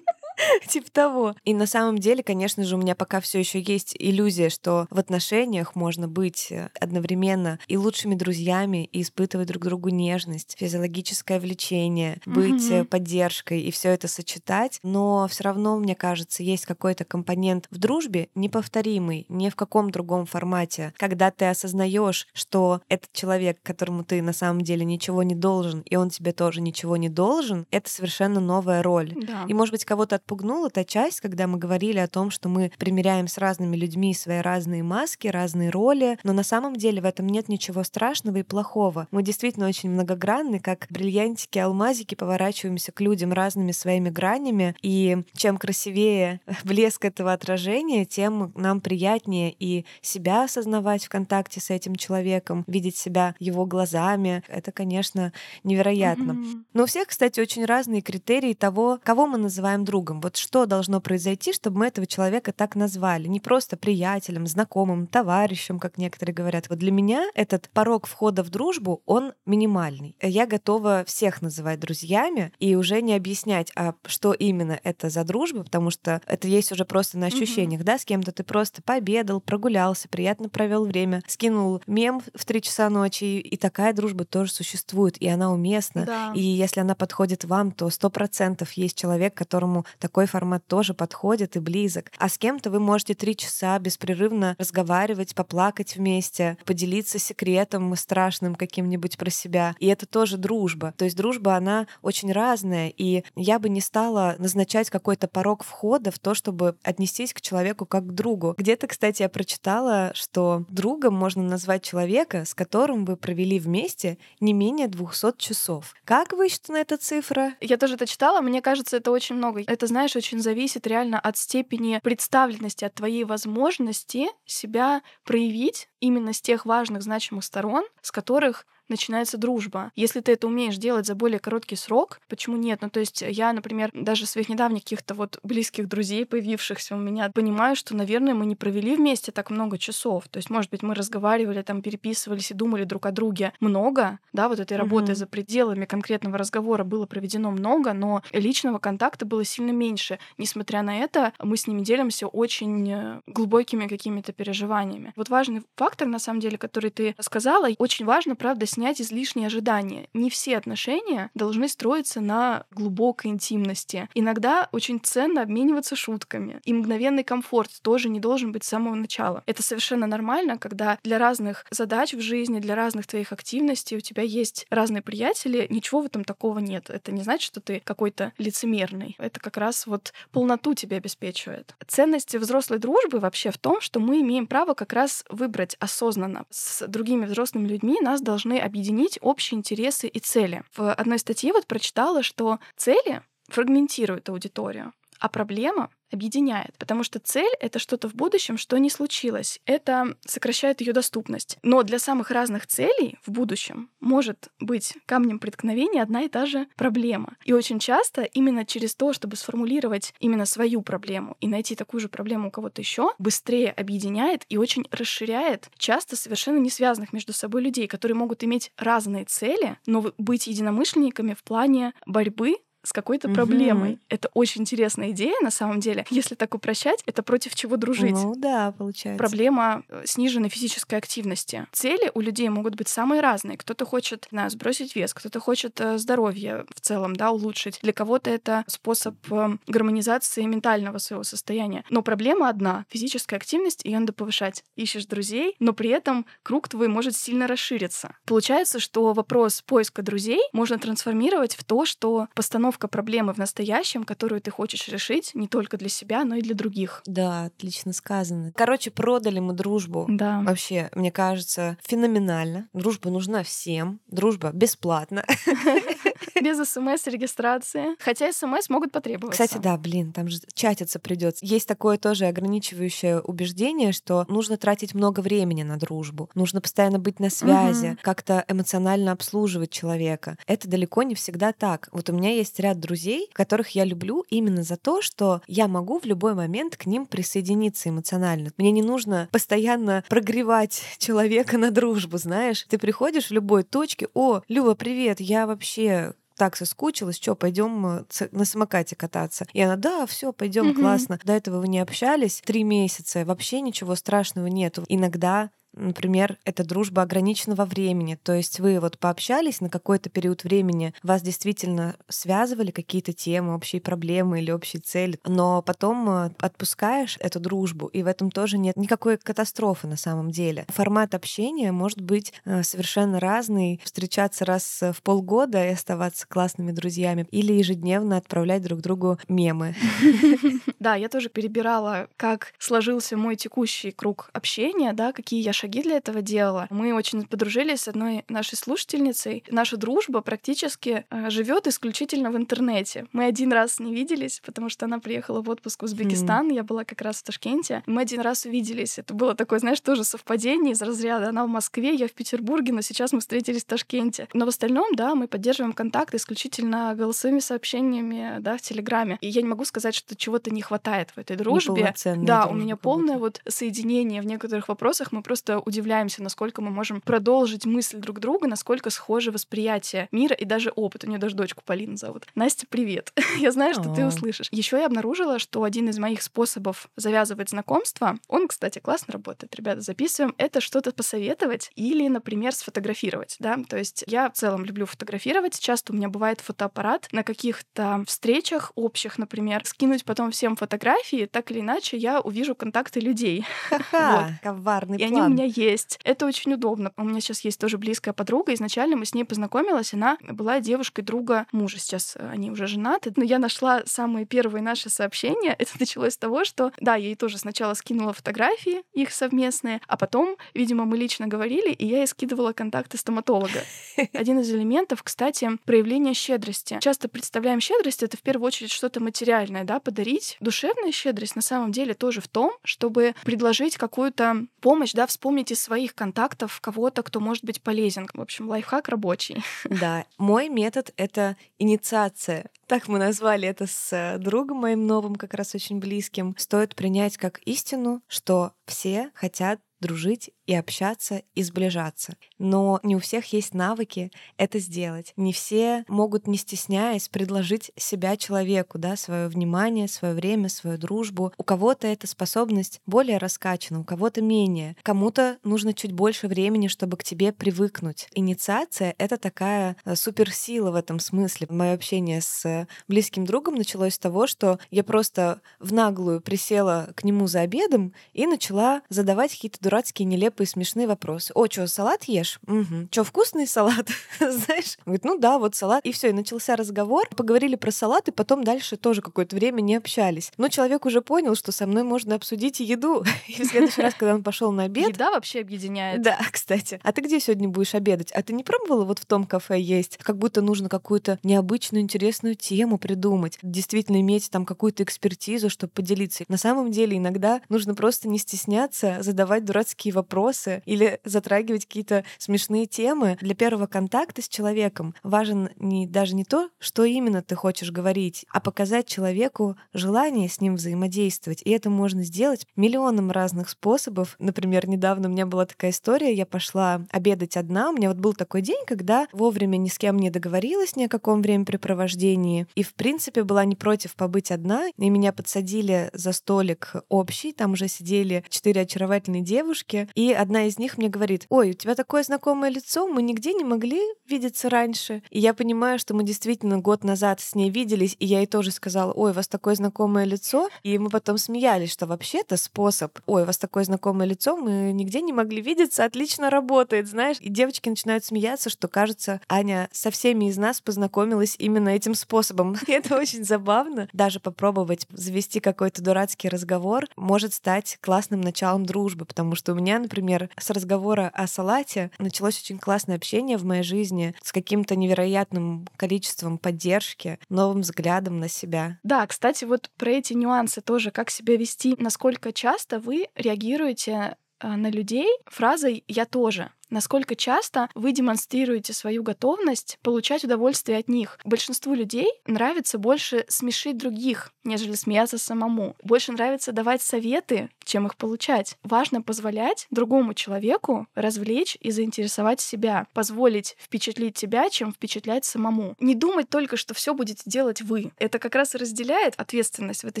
Типа того. И на самом деле, конечно же, у меня пока все еще есть иллюзия, что в отношениях можно быть э, одновременно и лучшими друзьями, и испытывать друг другу нежность, физиологическое влечение, быть mm-hmm. поддержкой и все это сочетать. Но все равно, мне кажется, есть какой-то компонент в дружбе неповторимый, ни в каком другом формате. Когда ты осознаешь, что этот человек, которому ты на самом деле ничего не должен, и он тебе тоже ничего не должен, это совершенно новая роль. Да. И, может быть, кого-то отпугнула та часть, когда мы говорили о том, что мы примеряем с разными людьми свои разные маски, разные роли, но на самом деле в этом нет ничего страшного и плохого. Мы действительно очень многогранны, как бриллиантики, алмазики, поворачиваемся к людям разными своими гранями, и чем красивее блеск этого отражения, тем нам приятнее и себя осознавать в контакте с этим человеком, видеть себя его глазами. Это, конечно, невероятно. Mm-hmm. Но у всех, кстати, очень разные критерии того, кого мы называем другом. Вот что должно произойти, чтобы мы этого человека так назвали? Не просто приятелем, знакомым, товарищем, как некоторые говорят. Вот для меня этот порог входа в дружбу, он минимальный. Я готова всех называть друзьями и уже не объяснять, а что именно это за дружба, потому что это есть уже просто на ощущениях, mm-hmm. да, с кем-то ты просто пообедал, прогулялся, приятно провел время, скинул мем в три часа ночи, и такая дружба тоже существует, и она уместна. Да. И если она подходит вам, то сто процентов есть человек, которому такой формат тоже подходит и близок. А с кем-то вы можете три часа беспрерывно разговаривать, поплакать вместе, поделиться секретом страшным каким-нибудь про себя. И это тоже дружба. То есть дружба, она очень разная, и я бы не стала назначать какой-то порог входа в то, чтобы отнестись к человеку как к другу. Где-то, кстати, я прочитала, что другом можно назвать человека, с которым вы провели вместе не менее 200 часов. Как высчитана эта цифра? Я тоже это читала, мне кажется, это очень много. Это, знаешь, очень зависит реально от степени представленности, от твоей возможности себя проявить именно с тех важных, значимых сторон, с которых начинается дружба. Если ты это умеешь делать за более короткий срок, почему нет? Ну, то есть я, например, даже своих недавних каких-то вот близких друзей, появившихся у меня, понимаю, что, наверное, мы не провели вместе так много часов. То есть, может быть, мы разговаривали, там, переписывались и думали друг о друге много, да, вот этой работы mm-hmm. за пределами конкретного разговора было проведено много, но личного контакта было сильно меньше. Несмотря на это, мы с ними делимся очень э, глубокими какими-то переживаниями. Вот важный фактор, на самом деле, который ты сказала, очень важно, правда, снять излишние ожидания. Не все отношения должны строиться на глубокой интимности. Иногда очень ценно обмениваться шутками. И мгновенный комфорт тоже не должен быть с самого начала. Это совершенно нормально, когда для разных задач в жизни, для разных твоих активностей у тебя есть разные приятели, ничего в этом такого нет. Это не значит, что ты какой-то лицемерный. Это как раз вот полноту тебе обеспечивает. Ценность взрослой дружбы вообще в том, что мы имеем право как раз выбрать осознанно. С другими взрослыми людьми нас должны объединить общие интересы и цели. В одной статье вот прочитала, что цели фрагментируют аудиторию, а проблема объединяет, потому что цель — это что-то в будущем, что не случилось. Это сокращает ее доступность. Но для самых разных целей в будущем может быть камнем преткновения одна и та же проблема. И очень часто именно через то, чтобы сформулировать именно свою проблему и найти такую же проблему у кого-то еще, быстрее объединяет и очень расширяет часто совершенно не связанных между собой людей, которые могут иметь разные цели, но быть единомышленниками в плане борьбы с какой-то угу. проблемой. Это очень интересная идея, на самом деле. Если так упрощать, это против чего дружить. Ну да, получается. Проблема э, сниженной физической активности. Цели у людей могут быть самые разные. Кто-то хочет, знаю, сбросить вес, кто-то хочет э, здоровье в целом, да, улучшить. Для кого-то это способ э, гармонизации ментального своего состояния. Но проблема одна. Физическая активность, ее надо повышать. Ищешь друзей, но при этом круг твой может сильно расшириться. Получается, что вопрос поиска друзей можно трансформировать в то, что постановка постановка проблемы в настоящем, которую ты хочешь решить не только для себя, но и для других. Да, отлично сказано. Короче, продали мы дружбу. Да. Вообще, мне кажется, феноменально. Дружба нужна всем. Дружба бесплатна. Без смс-регистрации. Хотя смс могут потребоваться. Кстати, да, блин, там же чатиться придется. Есть такое тоже ограничивающее убеждение, что нужно тратить много времени на дружбу, нужно постоянно быть на связи, Мгм. как-то эмоционально обслуживать человека. Это далеко не всегда так. Вот у меня есть ряд друзей, которых я люблю именно за то, что я могу в любой момент к ним присоединиться эмоционально. Мне не нужно постоянно прогревать человека на дружбу, знаешь. Ты приходишь в любой точке, о, Люба, привет, я вообще так соскучилась, что пойдем на самокате кататься. И она, да, все, пойдем, Мгм. классно. До этого вы не общались три месяца, вообще ничего страшного нету. Иногда Например, это дружба ограниченного времени. То есть вы вот пообщались на какой-то период времени, вас действительно связывали какие-то темы, общие проблемы или общие цели, но потом э, отпускаешь эту дружбу, и в этом тоже нет никакой катастрофы на самом деле. Формат общения может быть э, совершенно разный. Встречаться раз в полгода и оставаться классными друзьями, или ежедневно отправлять друг другу мемы. Да, я тоже перебирала, как сложился мой текущий круг общения, да, какие я шаги для этого делала. Мы очень подружились с одной нашей слушательницей. Наша дружба практически э, живет исключительно в интернете. Мы один раз не виделись, потому что она приехала в отпуск в Узбекистан, я была как раз в Ташкенте. Мы один раз увиделись. Это было такое, знаешь, тоже совпадение из разряда. Она в Москве, я в Петербурге, но сейчас мы встретились в Ташкенте. Но в остальном, да, мы поддерживаем контакт исключительно голосовыми сообщениями, да, в Телеграме. И я не могу сказать, что чего-то не хватает в этой дружбе. Да, у меня полное вот соединение в некоторых вопросах. Мы просто удивляемся, насколько мы можем продолжить мысль друг друга, насколько схоже восприятие мира и даже опыт. У нее даже дочку Полину зовут. Настя, привет. Я знаю, что ты услышишь. Еще я обнаружила, что один из моих способов завязывать знакомство, он, кстати, классно работает. Ребята, записываем. Это что-то посоветовать или, например, сфотографировать. Да? То есть я в целом люблю фотографировать. Часто у меня бывает фотоаппарат на каких-то встречах общих, например, скинуть потом всем фотографии, так или иначе я увижу контакты людей. Ха-ха, коварный И они у план. Меня есть. Это очень удобно. У меня сейчас есть тоже близкая подруга. Изначально мы с ней познакомилась. Она была девушкой друга мужа. Сейчас э, они уже женаты. Но я нашла самые первые наши сообщения. Это началось с того, что, да, я ей тоже сначала скинула фотографии их совместные, а потом, видимо, мы лично говорили, и я ей скидывала контакты стоматолога. Один из элементов, кстати, проявление щедрости. Часто представляем щедрость это в первую очередь что-то материальное, да, подарить. Душевная щедрость на самом деле тоже в том, чтобы предложить какую-то помощь, да, вспомнить из своих контактов кого-то, кто может быть полезен. В общем, лайфхак рабочий. Да, мой метод — это инициация. Так мы назвали это с э, другом моим новым, как раз очень близким. Стоит принять как истину, что все хотят дружить и общаться, и сближаться. Но не у всех есть навыки это сделать. Не все могут, не стесняясь, предложить себя человеку, да, свое внимание, свое время, свою дружбу. У кого-то эта способность более раскачана, у кого-то менее. Кому-то нужно чуть больше времени, чтобы к тебе привыкнуть. Инициация — это такая э, суперсила в этом смысле. Мое общение с э, близким другом началось с того, что я просто в наглую присела к нему за обедом и начала задавать какие-то дурацкие, нелепые, смешные вопросы. О, что, салат ешь? Угу. Что, вкусный салат? Знаешь? Говорит, ну да, вот салат. И все, и начался разговор. Поговорили про салат, и потом дальше тоже какое-то время не общались. Но человек уже понял, что со мной можно обсудить еду. И в следующий раз, когда он пошел на обед, Еда вообще объединяет. да, кстати. А ты где сегодня будешь обедать? А ты не пробовала вот в том кафе есть? Как будто нужно какую-то необычную, интересную тему придумать. Действительно иметь там какую-то экспертизу, чтобы поделиться. На самом деле иногда нужно просто не стесняться задавать дурацкие вопросы или затрагивать какие-то смешные темы. Для первого контакта с человеком важен не, даже не то, что именно ты хочешь говорить, а показать человеку желание с ним взаимодействовать. И это можно сделать миллионом разных способов. Например, недавно у меня была такая история, я пошла обедать одна. У меня вот был такой день, когда вовремя ни с кем не договорилась ни о каком времяпрепровождении. И, в принципе, была не против побыть одна. И меня подсадили за столик общий. Там уже сидели четыре очаровательные девушки. И Одна из них мне говорит, ой, у тебя такое знакомое лицо, мы нигде не могли видеться раньше. И я понимаю, что мы действительно год назад с ней виделись, и я ей тоже сказала, ой, у вас такое знакомое лицо. И мы потом смеялись, что вообще-то способ, ой, у вас такое знакомое лицо, мы нигде не могли видеться, отлично работает, знаешь. И девочки начинают смеяться, что, кажется, Аня со всеми из нас познакомилась именно этим способом. И это очень забавно. Даже попробовать завести какой-то дурацкий разговор может стать классным началом дружбы, потому что у меня, например, с разговора о салате началось очень классное общение в моей жизни с каким-то невероятным количеством поддержки, новым взглядом на себя. Да, кстати, вот про эти нюансы тоже, как себя вести, насколько часто вы реагируете э, на людей фразой «я тоже» насколько часто вы демонстрируете свою готовность получать удовольствие от них. Большинству людей нравится больше смешить других, нежели смеяться самому. Больше нравится давать советы, чем их получать. Важно позволять другому человеку развлечь и заинтересовать себя, позволить впечатлить тебя, чем впечатлять самому. Не думать только, что все будете делать вы. Это как раз и разделяет ответственность в этой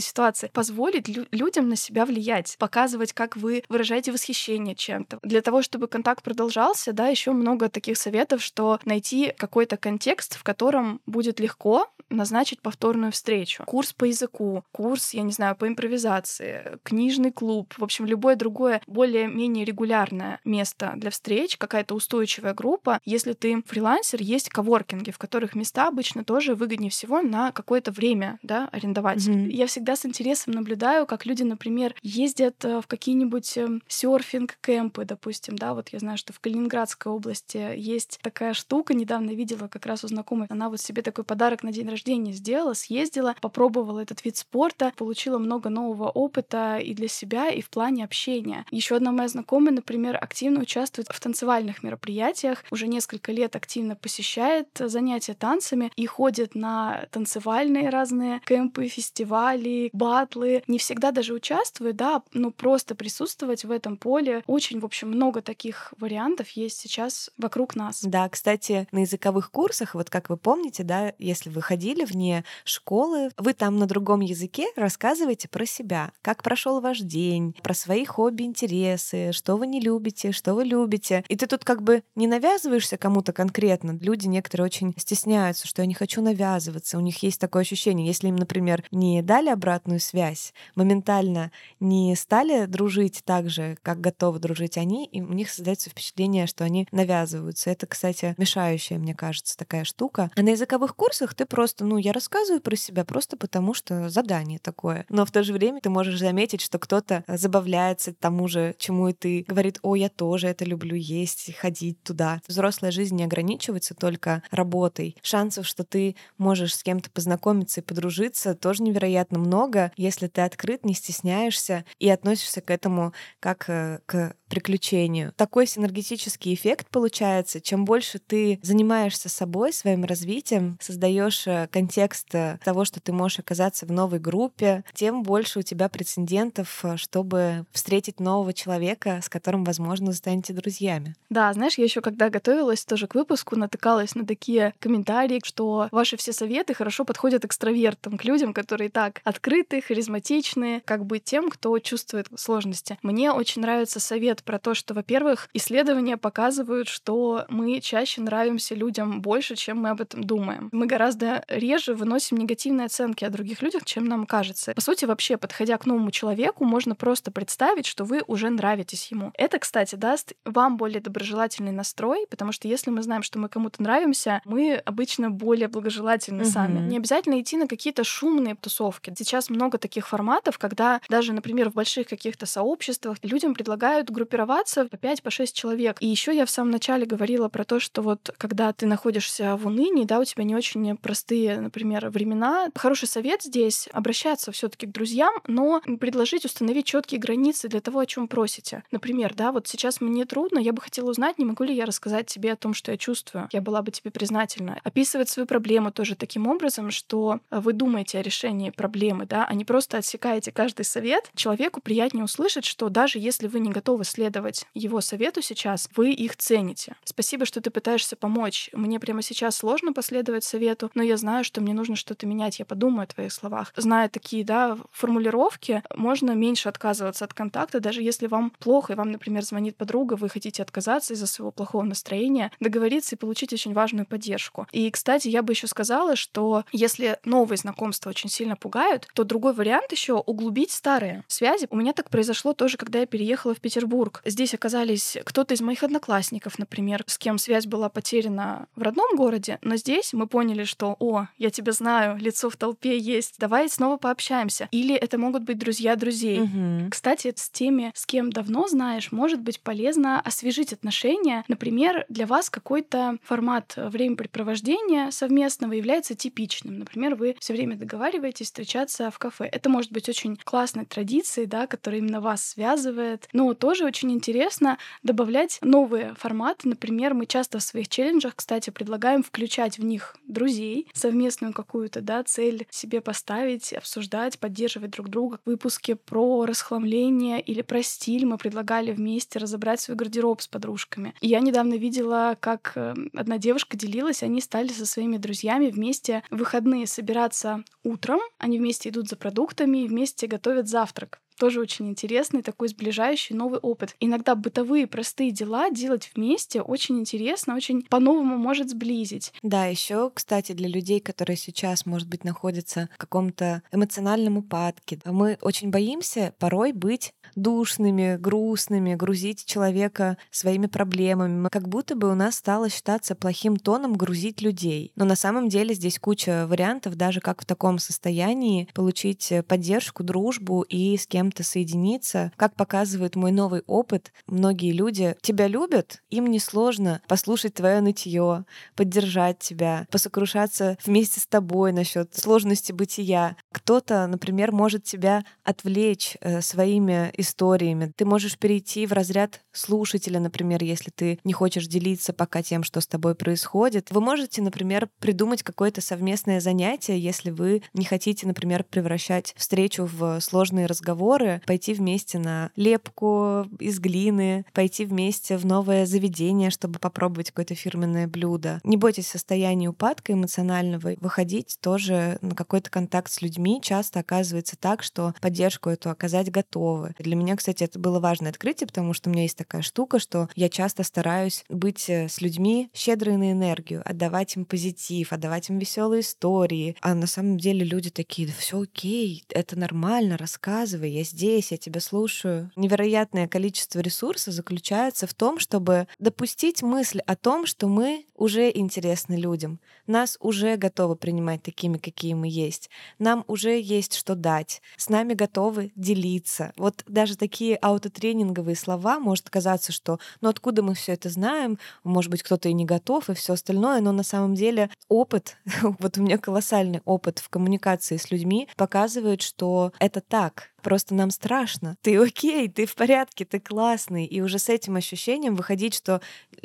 ситуации. Позволить лю- людям на себя влиять, показывать, как вы выражаете восхищение чем-то. Для того, чтобы контакт продолжался, собрался, да, еще много таких советов, что найти какой-то контекст, в котором будет легко назначить повторную встречу. Курс по языку, курс, я не знаю, по импровизации, книжный клуб, в общем, любое другое более-менее регулярное место для встреч, какая-то устойчивая группа. Если ты фрилансер, есть коворкинги, в которых места обычно тоже выгоднее всего на какое-то время да, арендовать. Mm-hmm. Я всегда с интересом наблюдаю, как люди, например, ездят э, в какие-нибудь эм, серфинг-кемпы, допустим, да, вот я знаю, что в Калининградской области есть такая штука, недавно видела как раз у знакомой, она вот себе такой подарок на день рождения сделала, съездила, попробовала этот вид спорта, получила много нового опыта и для себя, и в плане общения. Еще одна моя знакомая, например, активно участвует в танцевальных мероприятиях, уже несколько лет активно посещает занятия танцами и ходит на танцевальные разные кемпы, фестивали, батлы. Не всегда даже участвует, да, но просто присутствовать в этом поле. Очень, в общем, много таких вариантов вариантов есть сейчас вокруг нас. Да, кстати, на языковых курсах, вот как вы помните, да, если вы ходили вне школы, вы там на другом языке рассказываете про себя, как прошел ваш день, про свои хобби, интересы, что вы не любите, что вы любите. И ты тут как бы не навязываешься кому-то конкретно. Люди некоторые очень стесняются, что я не хочу навязываться. У них есть такое ощущение, если им, например, не дали обратную связь, моментально не стали дружить так же, как готовы дружить они, и у них создается впечатление, впечатление, что они навязываются. Это, кстати, мешающая, мне кажется, такая штука. А на языковых курсах ты просто, ну, я рассказываю про себя просто потому, что задание такое. Но в то же время ты можешь заметить, что кто-то забавляется тому же, чему и ты. Говорит, о, я тоже это люблю есть, ходить туда. Взрослая жизнь не ограничивается только работой. Шансов, что ты можешь с кем-то познакомиться и подружиться, тоже невероятно много, если ты открыт, не стесняешься и относишься к этому как э, к приключению. Такой синергетический эффект получается. Чем больше ты занимаешься собой, своим развитием, создаешь э, контекст э, того, что ты можешь оказаться в новой группе, тем больше у тебя прецедентов, э, чтобы встретить нового человека, с которым, возможно, вы станете друзьями. Да, знаешь, я еще когда готовилась тоже к выпуску, натыкалась на такие комментарии, что ваши все советы хорошо подходят экстравертам, к людям, которые так открыты, харизматичны, как бы тем, кто чувствует сложности. Мне очень нравится совет про то, что, во-первых, исследования показывают, что мы чаще нравимся людям больше, чем мы об этом думаем. Мы гораздо реже выносим негативные оценки о других людях, чем нам кажется. По сути, вообще, подходя к новому человеку, можно просто представить, что вы уже нравитесь ему. Это, кстати, даст вам более доброжелательный настрой, потому что если мы знаем, что мы кому-то нравимся, мы обычно более благожелательны угу. сами. Не обязательно идти на какие-то шумные тусовки. Сейчас много таких форматов, когда даже, например, в больших каких-то сообществах людям предлагают группировать группироваться по 5 по 6 человек. И еще я в самом начале говорила про то, что вот когда ты находишься в унынии, да, у тебя не очень простые, например, времена. Хороший совет здесь обращаться все-таки к друзьям, но предложить установить четкие границы для того, о чем просите. Например, да, вот сейчас мне трудно, я бы хотела узнать, не могу ли я рассказать тебе о том, что я чувствую. Я была бы тебе признательна. Описывать свою проблему тоже таким образом, что вы думаете о решении проблемы, да, а не просто отсекаете каждый совет. Человеку приятнее услышать, что даже если вы не готовы следовать последовать его совету сейчас, вы их цените. Спасибо, что ты пытаешься помочь. Мне прямо сейчас сложно последовать совету, но я знаю, что мне нужно что-то менять. Я подумаю о твоих словах. Зная такие да, формулировки, можно меньше отказываться от контакта, даже если вам плохо, и вам, например, звонит подруга, вы хотите отказаться из-за своего плохого настроения, договориться и получить очень важную поддержку. И, кстати, я бы еще сказала, что если новые знакомства очень сильно пугают, то другой вариант еще углубить старые связи. У меня так произошло тоже, когда я переехала в Петербург. Здесь оказались кто-то из моих одноклассников, например, с кем связь была потеряна в родном городе, но здесь мы поняли, что «О, я тебя знаю, лицо в толпе есть, давай снова пообщаемся». Или это могут быть друзья друзей. Мгм. Кстати, с теми, с кем давно знаешь, может быть полезно освежить отношения. Например, для вас какой-то формат времяпрепровождения совместного является типичным. Например, вы все время договариваетесь встречаться в кафе. Это может быть очень классной традицией, да, которая именно вас связывает. Но тоже очень интересно добавлять новые форматы. Например, мы часто в своих челленджах, кстати, предлагаем включать в них друзей, совместную какую-то да, цель себе поставить, обсуждать, поддерживать друг друга. Выпуски про расхламление или про стиль мы предлагали вместе разобрать свой гардероб с подружками. И я недавно видела, как э, одна девушка делилась, они стали со своими друзьями вместе в выходные собираться утром, они вместе идут за продуктами и вместе готовят завтрак тоже очень интересный, такой сближающий новый опыт. Иногда бытовые простые дела делать вместе очень интересно, очень по-новому может сблизить. Да, еще, кстати, для людей, которые сейчас, может быть, находятся в каком-то эмоциональном упадке, мы очень боимся порой быть душными, грустными, грузить человека своими проблемами. Как будто бы у нас стало считаться плохим тоном грузить людей. Но на самом деле здесь куча вариантов, даже как в таком состоянии получить поддержку, дружбу и с кем-то соединиться. Как показывает мой новый опыт, многие люди тебя любят, им несложно послушать твое нытье, поддержать тебя, посокрушаться вместе с тобой насчет сложности бытия. Кто-то, например, может тебя отвлечь э, своими историями. Ты можешь перейти в разряд слушателя, например, если ты не хочешь делиться пока тем, что с тобой происходит. Вы можете, например, придумать какое-то совместное занятие, если вы не хотите, например, превращать встречу в сложные разговоры, пойти вместе на лепку из глины, пойти вместе в новое заведение, чтобы попробовать какое-то фирменное блюдо. Не бойтесь состояния упадка эмоционального, выходить тоже на какой-то контакт с людьми. Часто оказывается так, что поддержку эту оказать готовы. Для меня, кстати, это было важное открытие, потому что у меня есть такая штука, что я часто стараюсь быть э, с людьми щедрой на энергию, отдавать им позитив, отдавать им веселые истории. А на самом деле люди такие, да все окей, это нормально, рассказывай, я здесь, я тебя слушаю. Невероятное количество ресурсов заключается в том, чтобы допустить мысль о том, что мы уже интересны людям, нас уже готовы принимать такими, какие мы есть, нам уже есть что дать, с нами готовы делиться. Вот даже такие аутотренинговые слова может казаться, что ну откуда мы все это знаем, может быть кто-то и не готов и все остальное, но на самом деле опыт, вот у меня колоссальный опыт в коммуникации с людьми показывает, что это так. Просто нам страшно. Ты окей, ты в порядке, ты классный. И уже с этим ощущением выходить, что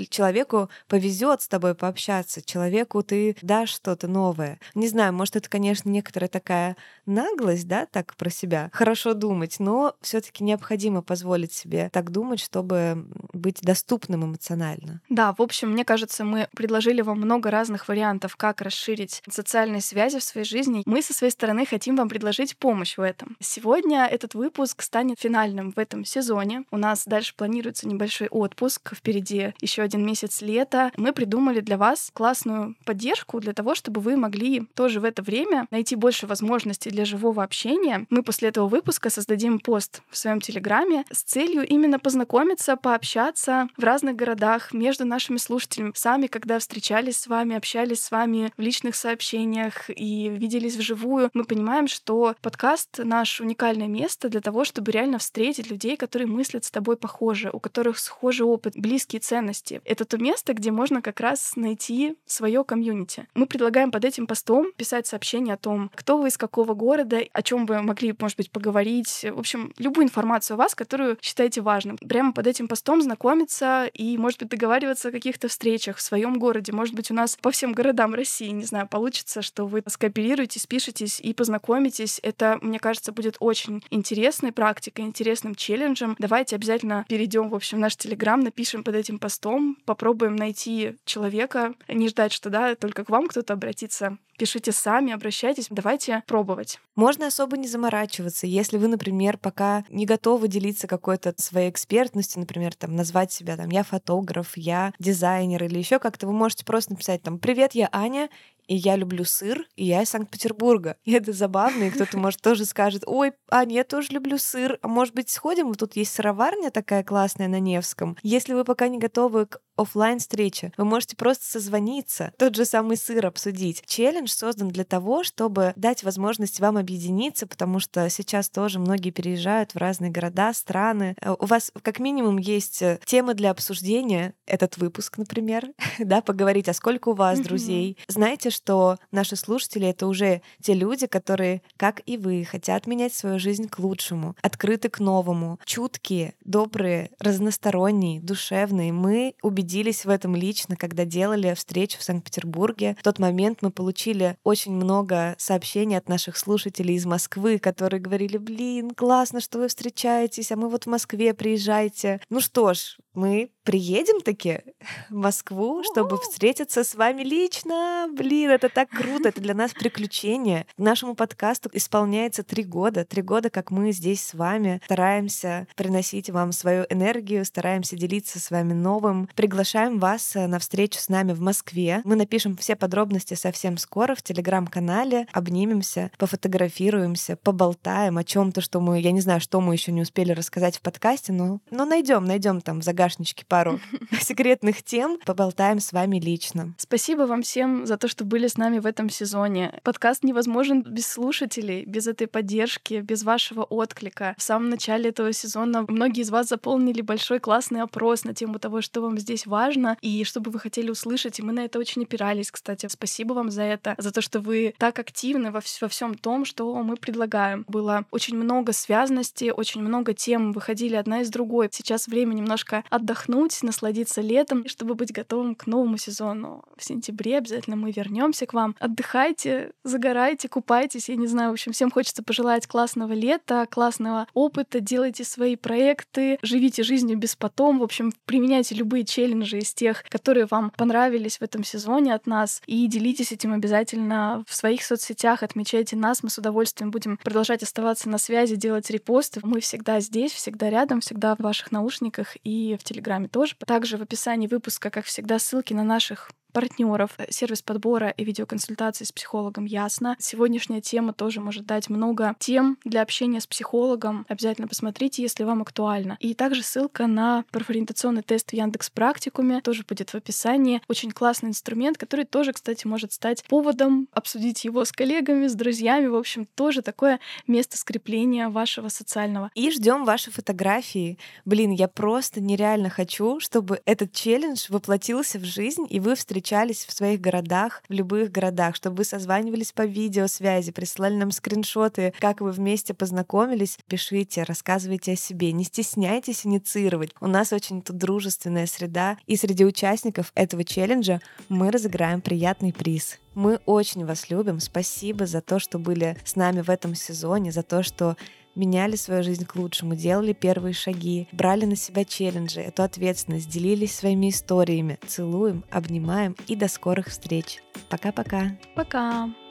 человеку повезет с тобой пообщаться, человеку ты дашь что-то новое. Не знаю, может, это, конечно, некоторая такая наглость, да, так про себя. Хорошо думать, но все-таки необходимо позволить себе так думать, чтобы быть доступным эмоционально. Да, в общем, мне кажется, мы предложили вам много разных вариантов, как расширить социальные связи в своей жизни. Мы со своей стороны хотим вам предложить помощь в этом. Сегодня этот выпуск станет финальным в этом сезоне. У нас дальше планируется небольшой отпуск. Впереди еще один месяц лета. Мы придумали для вас классную поддержку для того, чтобы вы могли тоже в это время найти больше возможностей для живого общения. Мы после этого выпуска создадим пост в своем телеграме с целью именно познакомиться, пообщаться в разных городах между нашими слушателями. Сами, когда встречались с вами, общались с вами в личных сообщениях и виделись вживую, мы понимаем, что подкаст — наш уникальное место для того, чтобы реально встретить людей, которые мыслят с тобой похоже, у которых схожий опыт, близкие ценности. Это то место, где можно как раз найти свое комьюнити. Мы предлагаем под этим постом писать сообщение о том, кто вы из какого города, о чем вы могли, может быть, поговорить. В общем, любую информацию о вас, которую считаете важным. Прямо под этим постом знакомиться и, может быть, договариваться о каких-то встречах в своем городе. Может быть, у нас по всем городам России, не знаю, получится, что вы скооперируетесь, пишетесь и познакомитесь. Это, мне кажется, будет очень интересной практикой, интересным челленджем. Давайте обязательно перейдем, в общем, в наш Телеграм, напишем под этим постом, попробуем найти человека, не ждать, что да, только к вам кто-то обратится пишите сами, обращайтесь, давайте пробовать. Можно особо не заморачиваться. Если вы, например, пока не готовы делиться какой-то своей экспертностью, например, там назвать себя там я фотограф, я дизайнер или еще как-то, вы можете просто написать там «Привет, я Аня, и я люблю сыр, и я из Санкт-Петербурга. И это забавно, и кто-то, может, тоже скажет, ой, Аня, я тоже люблю сыр, а может быть, сходим, тут есть сыроварня такая классная на Невском. Если вы пока не готовы к офлайн встрече вы можете просто созвониться, тот же самый сыр обсудить. Челлендж создан для того, чтобы дать возможность вам объединиться, потому что сейчас тоже многие переезжают в разные города, страны. Э, у вас как минимум есть э, темы для обсуждения, этот выпуск, например, да, поговорить, а сколько у вас друзей. Знаете, что наши слушатели — это уже те люди, которые, как и вы, хотят менять свою жизнь к лучшему, открыты к новому, чуткие, добрые, разносторонние, душевные. Мы убедились в этом лично, когда делали встречу в Санкт-Петербурге. В тот момент мы получили очень много сообщений от наших слушателей из Москвы, которые говорили, блин, классно, что вы встречаетесь, а мы вот в Москве приезжайте. Ну что ж, мы приедем таки в Москву, чтобы встретиться с вами лично. Блин, это так круто, это для нас приключение. Нашему подкасту исполняется три года. Три года, как мы здесь с вами стараемся приносить вам свою энергию, стараемся делиться с вами новым. Приглашаем вас э, на встречу с нами в Москве. Мы напишем все подробности совсем скоро в телеграм-канале, обнимемся, пофотографируемся, поболтаем о чем-то, что мы, я не знаю, что мы еще не успели рассказать в подкасте, но, но найдем, найдем там в загадке загашничке пару секретных тем, поболтаем с вами лично. Спасибо вам всем за то, что были с нами в этом сезоне. Подкаст невозможен без слушателей, без этой поддержки, без вашего отклика. В самом начале этого сезона многие из вас заполнили большой классный опрос на тему того, что вам здесь важно и что бы вы хотели услышать, и мы на это очень опирались, кстати. Спасибо вам за это, за то, что вы так активны во, во всем том, что мы предлагаем. Было очень много связности, очень много тем выходили одна из другой. Сейчас время немножко отдохнуть, насладиться летом, чтобы быть готовым к новому сезону. В сентябре обязательно мы вернемся к вам. Отдыхайте, загорайте, купайтесь. Я не знаю, в общем, всем хочется пожелать классного лета, классного опыта, делайте свои проекты, живите жизнью без потом. В общем, применяйте любые челленджи из тех, которые вам понравились в этом сезоне от нас, и делитесь этим обязательно в своих соцсетях, отмечайте нас, мы с удовольствием будем продолжать оставаться на связи, делать репосты. Мы всегда здесь, всегда рядом, всегда в ваших наушниках и в Телеграме тоже. Также в описании выпуска, как всегда, ссылки на наших партнеров, э, сервис подбора и видеоконсультации с психологом Ясно. Сегодняшняя тема тоже может дать много тем для общения с психологом. Обязательно посмотрите, если вам актуально. И также ссылка на профориентационный тест в Яндекс Практикуме тоже будет в описании. Очень классный инструмент, который тоже, кстати, может стать поводом обсудить его с коллегами, с друзьями. В общем, тоже такое место скрепления вашего социального. И ждем ваши фотографии. Блин, я просто нереально хочу, чтобы этот челлендж воплотился в жизнь, и вы встречались встречались в своих городах, в любых городах, чтобы вы созванивались по видеосвязи, присылали нам скриншоты, как вы вместе познакомились. Пишите, рассказывайте о себе, не стесняйтесь инициировать. У нас очень тут дружественная среда, и среди участников этого челленджа мы разыграем приятный приз. Мы очень вас любим. Спасибо за то, что были с нами в этом сезоне, за то, что меняли свою жизнь к лучшему, делали первые шаги, брали на себя челленджи, эту ответственность, делились своими историями. Целуем, обнимаем и до скорых встреч. Пока-пока. Пока. -пока. Пока.